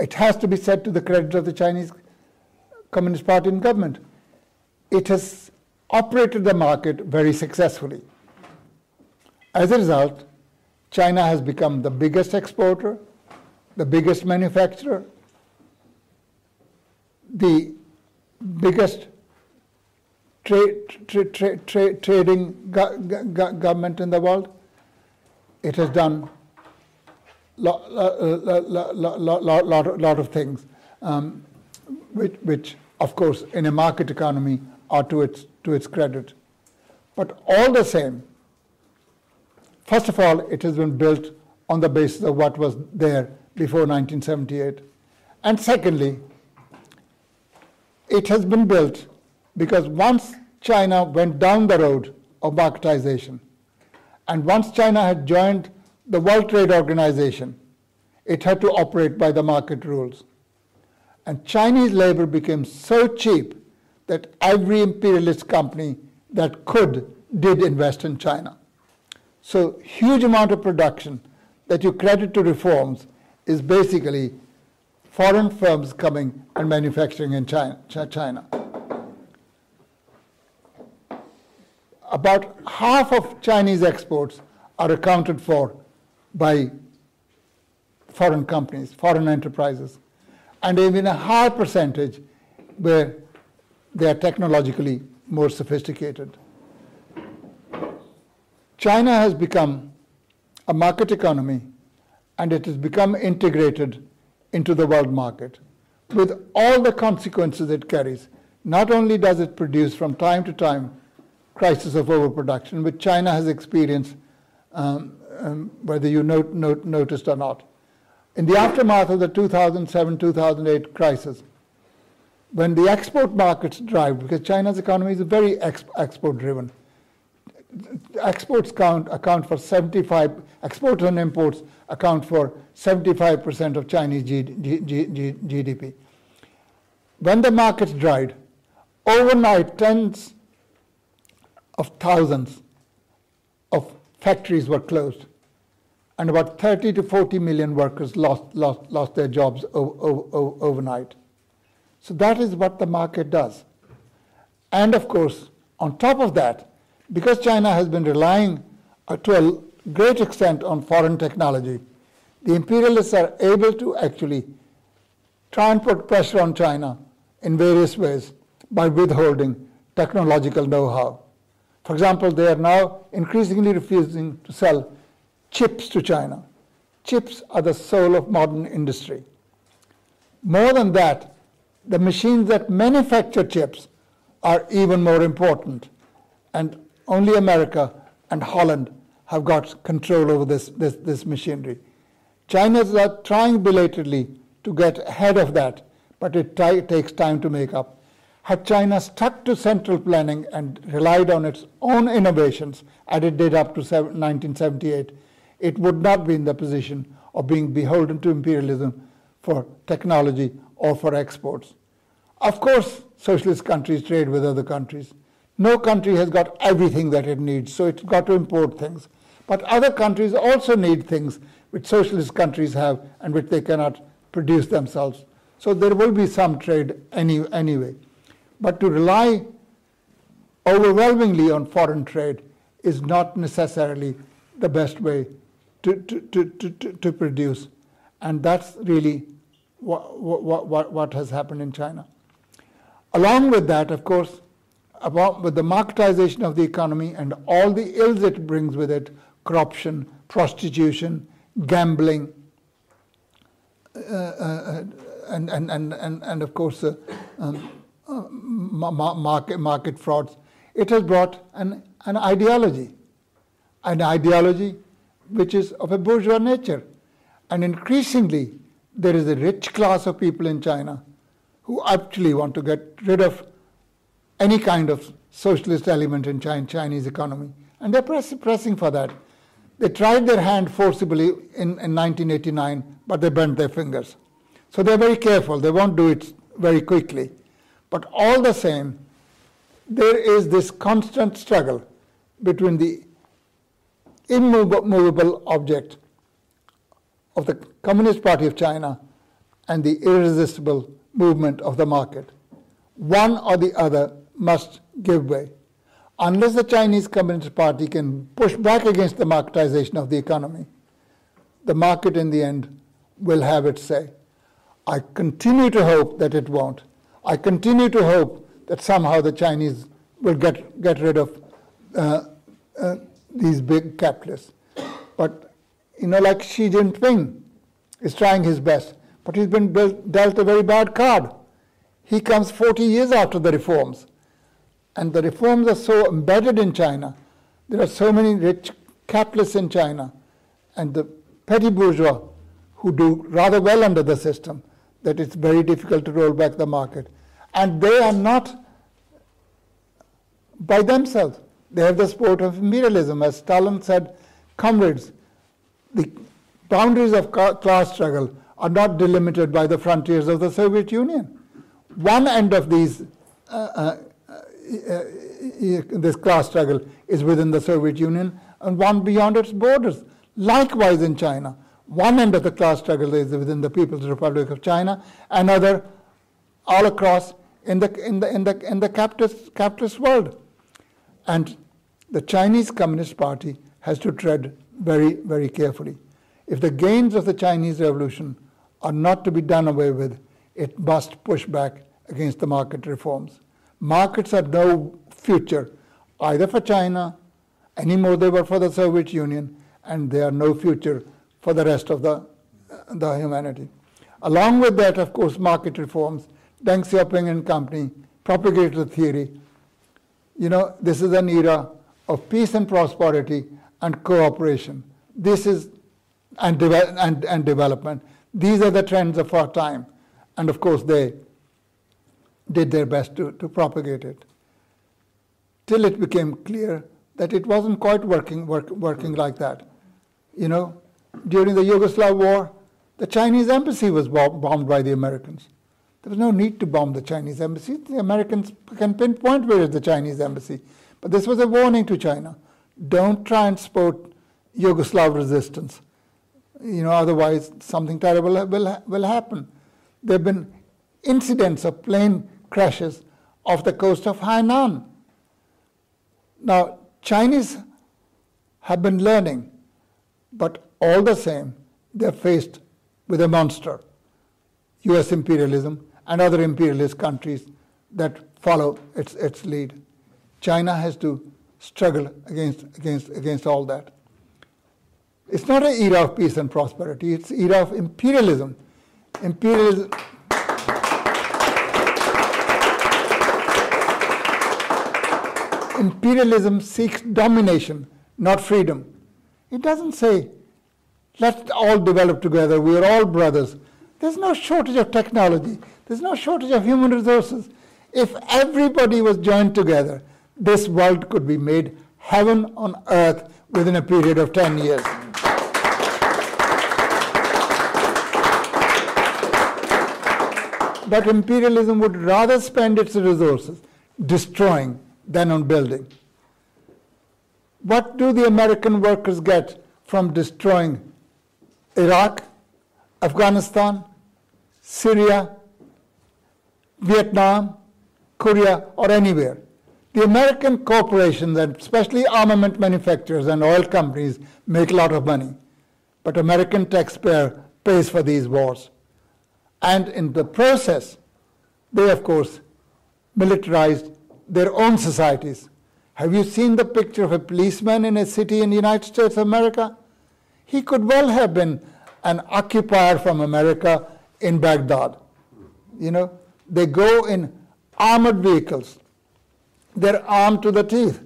it has to be said to the credit of the Chinese Communist Party and government, it has operated the market very successfully. As a result, China has become the biggest exporter, the biggest manufacturer, the biggest tra- tra- tra- trading go- go- government in the world. It has done lot, lot, lot, lot, lot of things, um, which, which, of course, in a market economy are to its, to its credit. But all the same, first of all, it has been built on the basis of what was there before 1978. And secondly, it has been built because once China went down the road of marketization, and once China had joined the World Trade Organization, it had to operate by the market rules. And Chinese labor became so cheap that every imperialist company that could did invest in China. So huge amount of production that you credit to reforms is basically foreign firms coming and manufacturing in China. China. About half of Chinese exports are accounted for by foreign companies, foreign enterprises, and even a higher percentage where they are technologically more sophisticated. China has become a market economy and it has become integrated into the world market with all the consequences it carries. Not only does it produce from time to time crisis of overproduction, which China has experienced, um, um, whether you note, note, noticed or not. In the aftermath of the 2007 2008 crisis, when the export markets drive, because China's economy is very exp- export driven, exports count, account for 75, exports and imports account for 75% of Chinese G, G, G, GDP. When the markets dried, overnight tens of thousands of factories were closed, and about 30 to 40 million workers lost, lost, lost their jobs overnight. So that is what the market does. And of course, on top of that, because China has been relying uh, to a great extent on foreign technology, the imperialists are able to actually try and put pressure on China in various ways by withholding technological know how. For example, they are now increasingly refusing to sell chips to China. Chips are the soul of modern industry. More than that, the machines that manufacture chips are even more important. And only America and Holland have got control over this, this, this machinery. China is trying belatedly to get ahead of that, but it takes time to make up. Had China stuck to central planning and relied on its own innovations, as it did up to 1978, it would not be in the position of being beholden to imperialism for technology or for exports. Of course, socialist countries trade with other countries. No country has got everything that it needs, so it's got to import things. But other countries also need things which socialist countries have and which they cannot produce themselves. So there will be some trade any, anyway. But to rely overwhelmingly on foreign trade is not necessarily the best way to, to, to, to, to produce. And that's really what, what, what, has happened in China. Along with that, of course, about, with the marketization of the economy and all the ills it brings with it corruption, prostitution, gambling, uh, uh, and, and, and, and, and of course, uh, um, market, market frauds. It has brought an, an ideology, an ideology which is of a bourgeois nature. And increasingly, there is a rich class of people in China who actually want to get rid of any kind of socialist element in Chinese economy. And they're press, pressing for that. They tried their hand forcibly in, in 1989, but they burnt their fingers. So they're very careful. They won't do it very quickly. But all the same, there is this constant struggle between the immovable object of the Communist Party of China and the irresistible movement of the market. One or the other must give way. Unless the Chinese Communist Party can push back against the marketization of the economy, the market in the end will have its say. I continue to hope that it won't. I continue to hope that somehow the Chinese will get, get rid of uh, uh, these big capitalists. But, you know, like Xi Jinping is trying his best, but he's been dealt a very bad card. He comes 40 years after the reforms. And the reforms are so embedded in China. There are so many rich capitalists in China and the petty bourgeois who do rather well under the system that it's very difficult to roll back the market. And they are not by themselves. They have the support of imperialism. As Stalin said, comrades, the boundaries of class struggle are not delimited by the frontiers of the Soviet Union. One end of these, uh, uh, Uh, uh, uh, this class struggle is within the Soviet Union, and one beyond its borders. Likewise in China, one end of the class struggle is within the People's Republic of China, another all across in the, in the, in the, in the capitalist, capitalist world. And the Chinese Communist Party has to tread very, very carefully. If the gains of the Chinese Revolution are not to be done away with, it must push back against the market reforms. Markets have no future either for China, any more they were for the Soviet Union, and they are no future for the rest of the, the humanity. Along with that, of course, market reforms, Deng Xiaoping and company propagated the theory. You know, this is an era of peace and prosperity and cooperation. This is and, and, and development. These are the trends of our time. And of course, they did their best to, to propagate it. Till it became clear that it wasn't quite working, work, working like that. You know, during the Yugoslav war, the Chinese embassy was bombed by the Americans. There was no need to bomb the Chinese embassy. The Americans can pinpoint where is the Chinese embassy. But this was a warning to China. Don't try and transport Yugoslav resistance. You know, otherwise something terrible will, will happen. There have been incidents of plane crashes off the coast of Hainan. Now, Chinese have been learning, but all the same, they're faced with a monster, US imperialism and other imperialist countries that follow its, its lead. China has to struggle against, against, against all that. It's not an era of peace and prosperity, it's an era of imperialism. Imperialism. Imperialism seeks domination, not freedom. It doesn't say, let's all develop together, we're all brothers. There's no shortage of technology, there's no shortage of human resources. If everybody was joined together, this world could be made heaven on earth within a period of 10 years. But imperialism would rather spend its resources destroying than on building. What do the American workers get from destroying Iraq, Afghanistan, Syria, Vietnam, Korea, or anywhere? The American corporations, and especially armament manufacturers and oil companies, make a lot of money. But American taxpayer pays for these wars. And in the process, they, of course, militarized their own societies. Have you seen the picture of a policeman in a city in the United States of America? He could well have been an occupier from America in Baghdad. You know, they go in armored vehicles. They're armed to the teeth.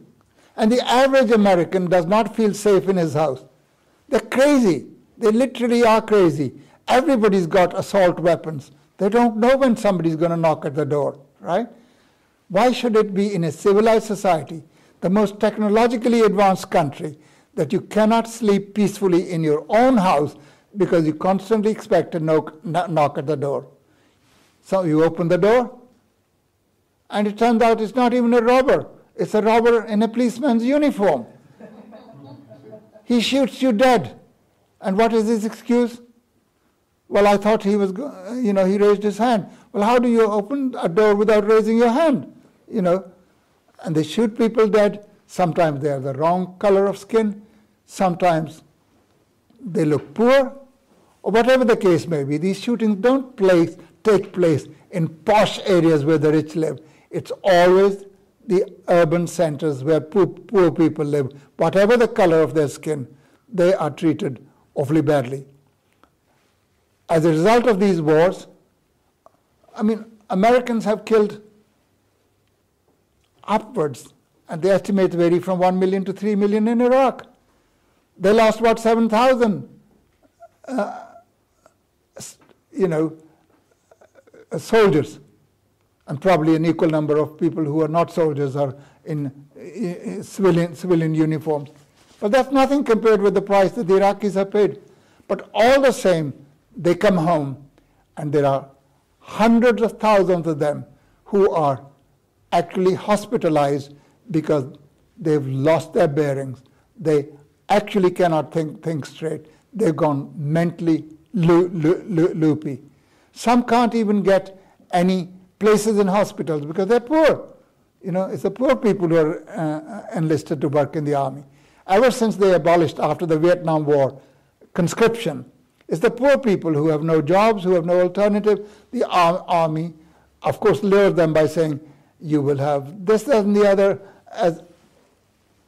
And the average American does not feel safe in his house. They're crazy. They literally are crazy. Everybody's got assault weapons. They don't know when somebody's going to knock at the door, right? Why should it be in a civilized society, the most technologically advanced country, that you cannot sleep peacefully in your own house because you constantly expect a knock, knock at the door? So you open the door, and it turns out it's not even a robber, it's a robber in a policeman's uniform. he shoots you dead. And what is his excuse? Well, I thought he was, you know, he raised his hand. Well, how do you open a door without raising your hand? You know, and they shoot people dead. Sometimes they are the wrong color of skin. Sometimes they look poor, or whatever the case may be. These shootings don't place, take place in posh areas where the rich live. It's always the urban centers where poor, poor people live. Whatever the color of their skin, they are treated awfully badly. As a result of these wars, I mean, Americans have killed upwards, and the estimates vary from 1 million to 3 million in Iraq. They lost about 7,000, uh, you know, uh, soldiers, and probably an equal number of people who are not soldiers are in, in civilian, civilian uniforms. But that's nothing compared with the price that the Iraqis have paid. But all the same, they come home, and there are hundreds of thousands of them who are actually hospitalized because they've lost their bearings. They actually cannot think, think straight. They've gone mentally lo- lo- lo- loopy. Some can't even get any places in hospitals because they're poor. You know, it's the poor people who are uh, enlisted to work in the army. Ever since they abolished after the Vietnam War conscription, it's the poor people who have no jobs, who have no alternative. The ar- army, of course, lures them by saying, you will have this, that, and the other as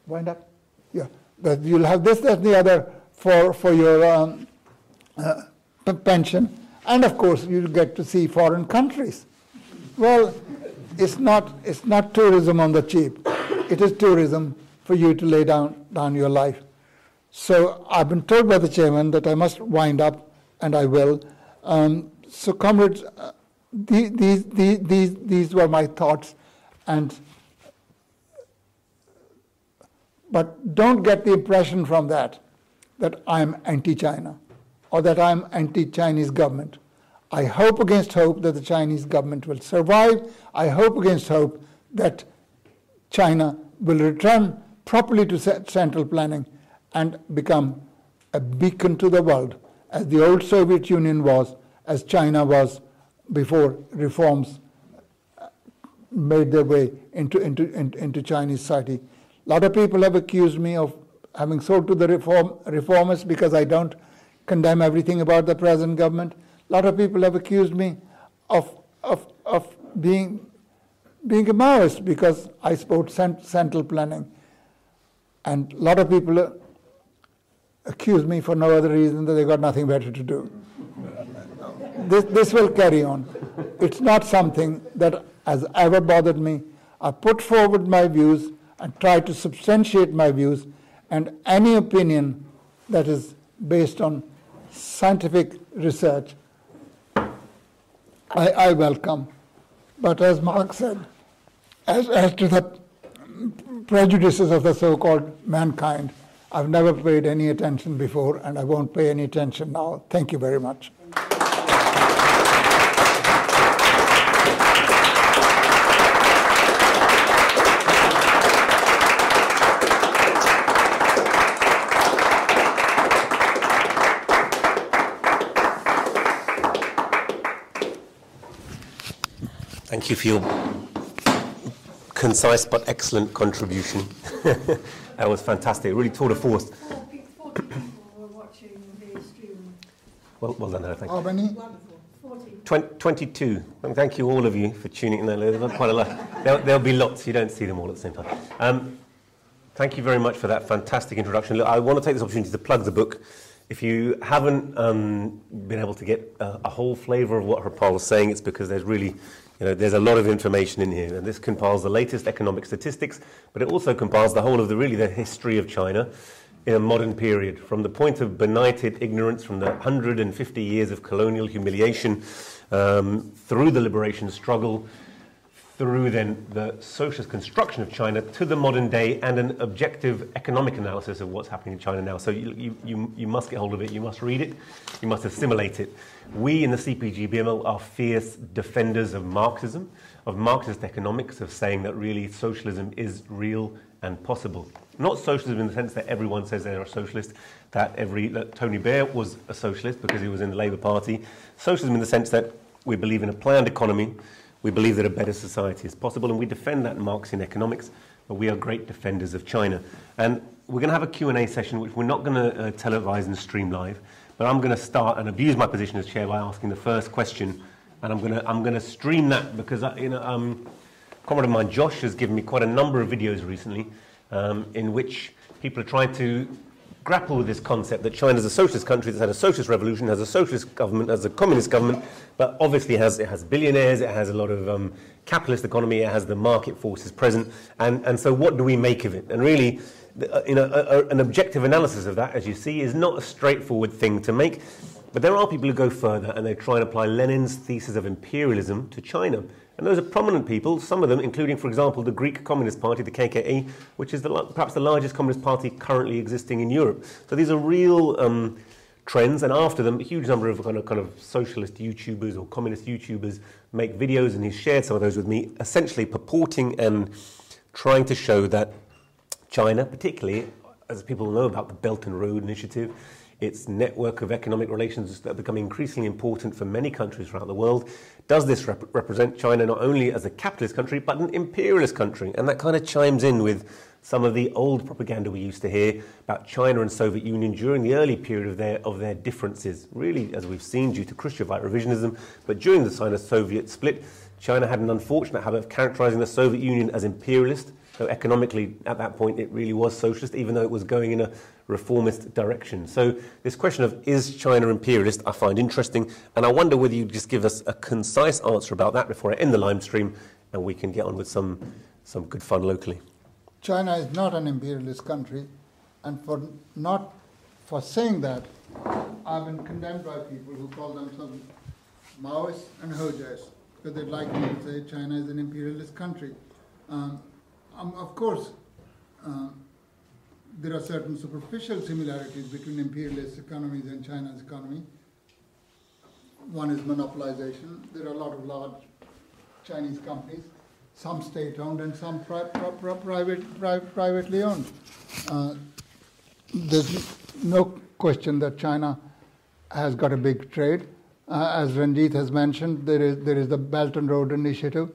wind up. Yeah, that you'll have this, that, and the other for for your um, uh, pension, and of course you get to see foreign countries. Well, it's not, it's not tourism on the cheap. It is tourism for you to lay down, down your life. So I've been told by the chairman that I must wind up, and I will. Um, so, comrades, uh, these, these, these, these were my thoughts, and but don't get the impression from that that I'm anti-China or that I'm anti-Chinese government. I hope against hope that the Chinese government will survive. I hope against hope that China will return properly to central planning and become a beacon to the world, as the old Soviet Union was, as China was before reforms made their way into, into, into, Chinese society. A lot of people have accused me of having sold to the reform, reformers because I don't condemn everything about the present government. A lot of people have accused me of, of, of being, being a Maoist because I support cent- central planning. And a lot of people uh, accuse me for no other reason than they got nothing better to do. this, this will carry on. It's not something that has ever bothered me. I put forward my views and try to substantiate my views, and any opinion that is based on scientific research, I, I welcome. But as Marx said, as, as to the prejudices of the so called mankind, I've never paid any attention before, and I won't pay any attention now. Thank you very much. Thank you for your concise but excellent contribution. that was fantastic. Really tour de force. Well, well done, thank you. How many? 22. And thank you, all of you, for tuning in. There's quite a lot. There'll, there'll, be lots. You don't see them all at the same time. Um, thank you very much for that fantastic introduction. Look, I want to take this opportunity to plug the book. If you haven't um, been able to get a, a whole flavour of what Harpal is saying, it's because there's really you know, there's a lot of information in here, and this compiles the latest economic statistics, but it also compiles the whole of the really the history of China in a modern period, from the point of benighted ignorance, from the 150 years of colonial humiliation, um, through the liberation struggle, through then the socialist construction of China to the modern day and an objective economic analysis of what's happening in China now. So you, you, you must get hold of it, you must read it, you must assimilate it. We in the CPGB-ML are fierce defenders of Marxism, of Marxist economics, of saying that really socialism is real and possible. Not socialism in the sense that everyone says they're a socialist, that every that Tony Blair was a socialist because he was in the Labour Party. Socialism in the sense that we believe in a planned economy we believe that a better society is possible, and we defend that Marxian economics, but we are great defenders of China. And we're going to have a Q&A session, which we're not going to uh, televise and stream live, but I'm going to start and abuse my position as chair by asking the first question, and I'm going to, I'm going to stream that because, uh, you know, um, a comrade of mine, Josh, has given me quite a number of videos recently um, in which people are trying to grapple with this concept that China is a socialist country that's had a socialist revolution, has a socialist government, has a communist government, but obviously has, it has billionaires, it has a lot of um, capitalist economy, it has the market forces present, and, and so what do we make of it? And really, you know, a, a, an objective analysis of that, as you see, is not a straightforward thing to make. But there are people who go further and they try and apply Lenin's thesis of imperialism to China. And those are prominent people, some of them, including, for example, the Greek Communist Party, the KKE, which is the, perhaps the largest communist party currently existing in Europe. So these are real um, trends, and after them, a huge number of kind of, kind of socialist YouTubers or communist YouTubers make videos, and he's shared some of those with me, essentially purporting and trying to show that China, particularly, as people know about the Belt and Road Initiative, its network of economic relations that are becoming increasingly important for many countries throughout the world. Does this rep- represent China not only as a capitalist country, but an imperialist country? And that kind of chimes in with some of the old propaganda we used to hear about China and Soviet Union during the early period of their, of their differences, really, as we've seen, due to Khrushchevite revisionism. But during the Sino-Soviet split, China had an unfortunate habit of characterizing the Soviet Union as imperialist. So economically, at that point, it really was socialist, even though it was going in a reformist direction. So, this question of is China imperialist, I find interesting, and I wonder whether you'd just give us a concise answer about that before I end the live stream and we can get on with some, some good fun locally. China is not an imperialist country, and for not for saying that, I've been condemned by people who call themselves Maoists and Hojais because they'd like me to say China is an imperialist country. Um, um, of course, uh, there are certain superficial similarities between imperialist economies and China's economy. One is monopolization. There are a lot of large Chinese companies, some state-owned and some pri- pri- pri- private, pri- privately owned. Uh, there's no question that China has got a big trade. Uh, as Ranjit has mentioned, there is, there is the Belt and Road Initiative.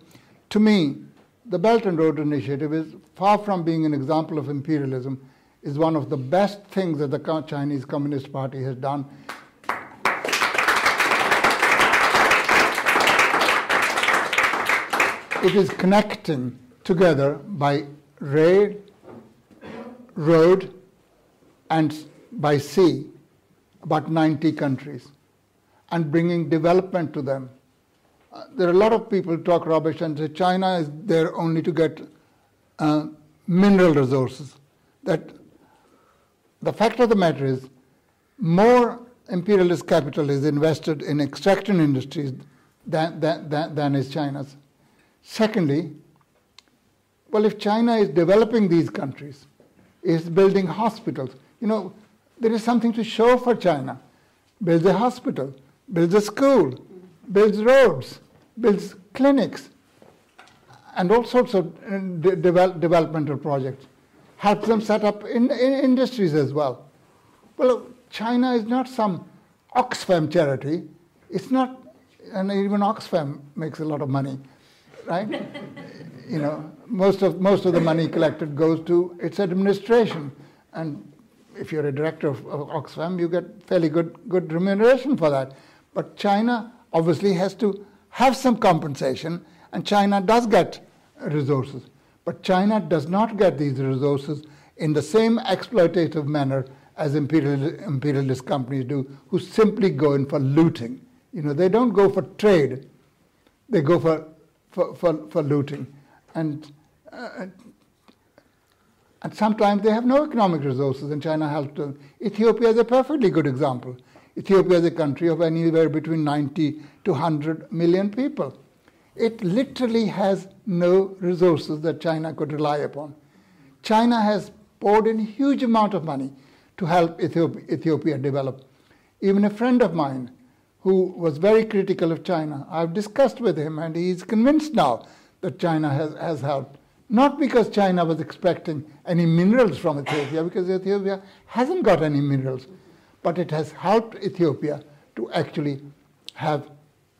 To me, the Belt and Road Initiative is far from being an example of imperialism, is one of the best things that the Chinese Communist Party has done. It is connecting together by rail, road, and by sea about 90 countries and bringing development to them. Uh, there are a lot of people talk rubbish and say China is there only to get uh, mineral resources. That the fact of the matter is, more imperialist capital is invested in extraction industries than, than, than, than is China's. Secondly, well, if China is developing these countries, is building hospitals, you know, there is something to show for China. Builds a hospital, builds a school, builds roads, builds clinics, and all sorts of uh, de- develop, developmental projects. Helps them set up in, in industries as well. Well, China is not some Oxfam charity. It's not, and even Oxfam makes a lot of money, right? you know, most of most of the money collected goes to its administration, and if you're a director of, of Oxfam, you get fairly good, good remuneration for that. But China obviously has to have some compensation, and China does get resources. But China does not get these resources in the same exploitative manner as imperial, imperialist companies do, who simply go in for looting. You know, they don't go for trade; they go for for, for, for looting, and uh, and sometimes they have no economic resources, and China helps them. Ethiopia is a perfectly good example. Ethiopia is a country of anywhere between 90 to 100 million people. It literally has no resources that China could rely upon. China has poured in huge amount of money to help Ethiopia, develop. Even a friend of mine who was very critical of China, I've discussed with him, and he's convinced now that China has, has helped. Not because China was expecting any minerals from Ethiopia, because Ethiopia hasn't got any minerals, but it has helped Ethiopia to actually have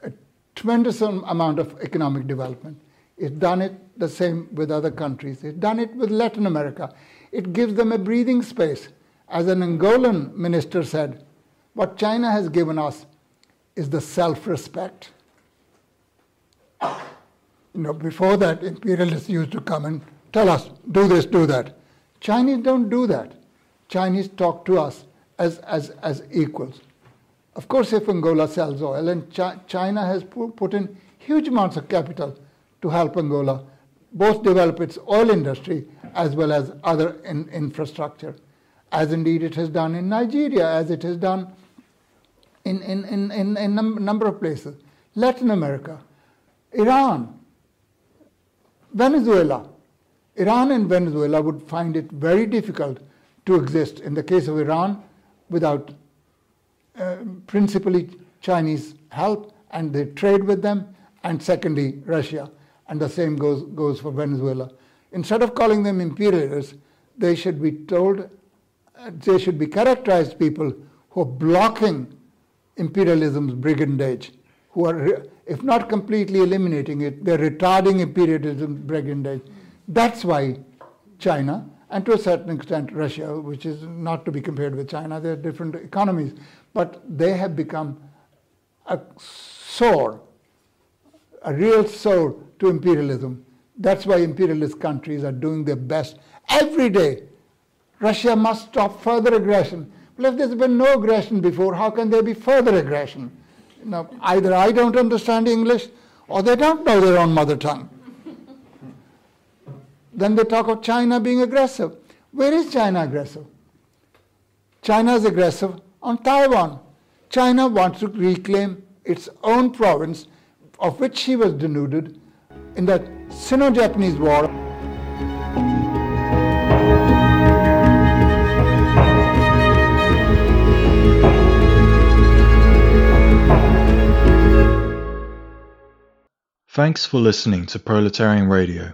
a tremendous amount of economic development. It's done it the same with other countries. It's done it with Latin America. It gives them a breathing space. As an Angolan minister said, what China has given us is the self respect. You know, before that, imperialists used to come and tell us, do this, do that. Chinese don't do that. Chinese talk to us as, as, as equals. Of course, if Angola sells oil, and Ch- China has put in huge amounts of capital to help Angola both develop its oil industry as well as other in, infrastructure, as indeed it has done in Nigeria, as it has done in, in, in, in, in a number of places. Latin America, Iran, Venezuela. Iran and Venezuela would find it very difficult to exist in the case of Iran without uh, principally Chinese help and they trade with them, and secondly, Russia. And the same goes, goes for Venezuela. Instead of calling them imperialists, they should be told, uh, they should be characterized people who are blocking imperialism's brigandage, who are, if not completely eliminating it, they're retarding imperialism's brigandage. That's why China, and to a certain extent Russia, which is not to be compared with China, they're different economies, but they have become a sore, a real sore to imperialism. That's why imperialist countries are doing their best every day Russia must stop further aggression. Well, if there's been no aggression before, how can there be further aggression? Now, either I don't understand English or they don't know their own mother tongue. Then they talk of China being aggressive. Where is China aggressive? China is aggressive on Taiwan. China wants to reclaim its own province, of which she was denuded in the Sino Japanese War. Thanks for listening to Proletarian Radio.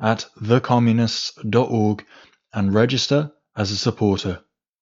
at thecommunists.org and register as a supporter.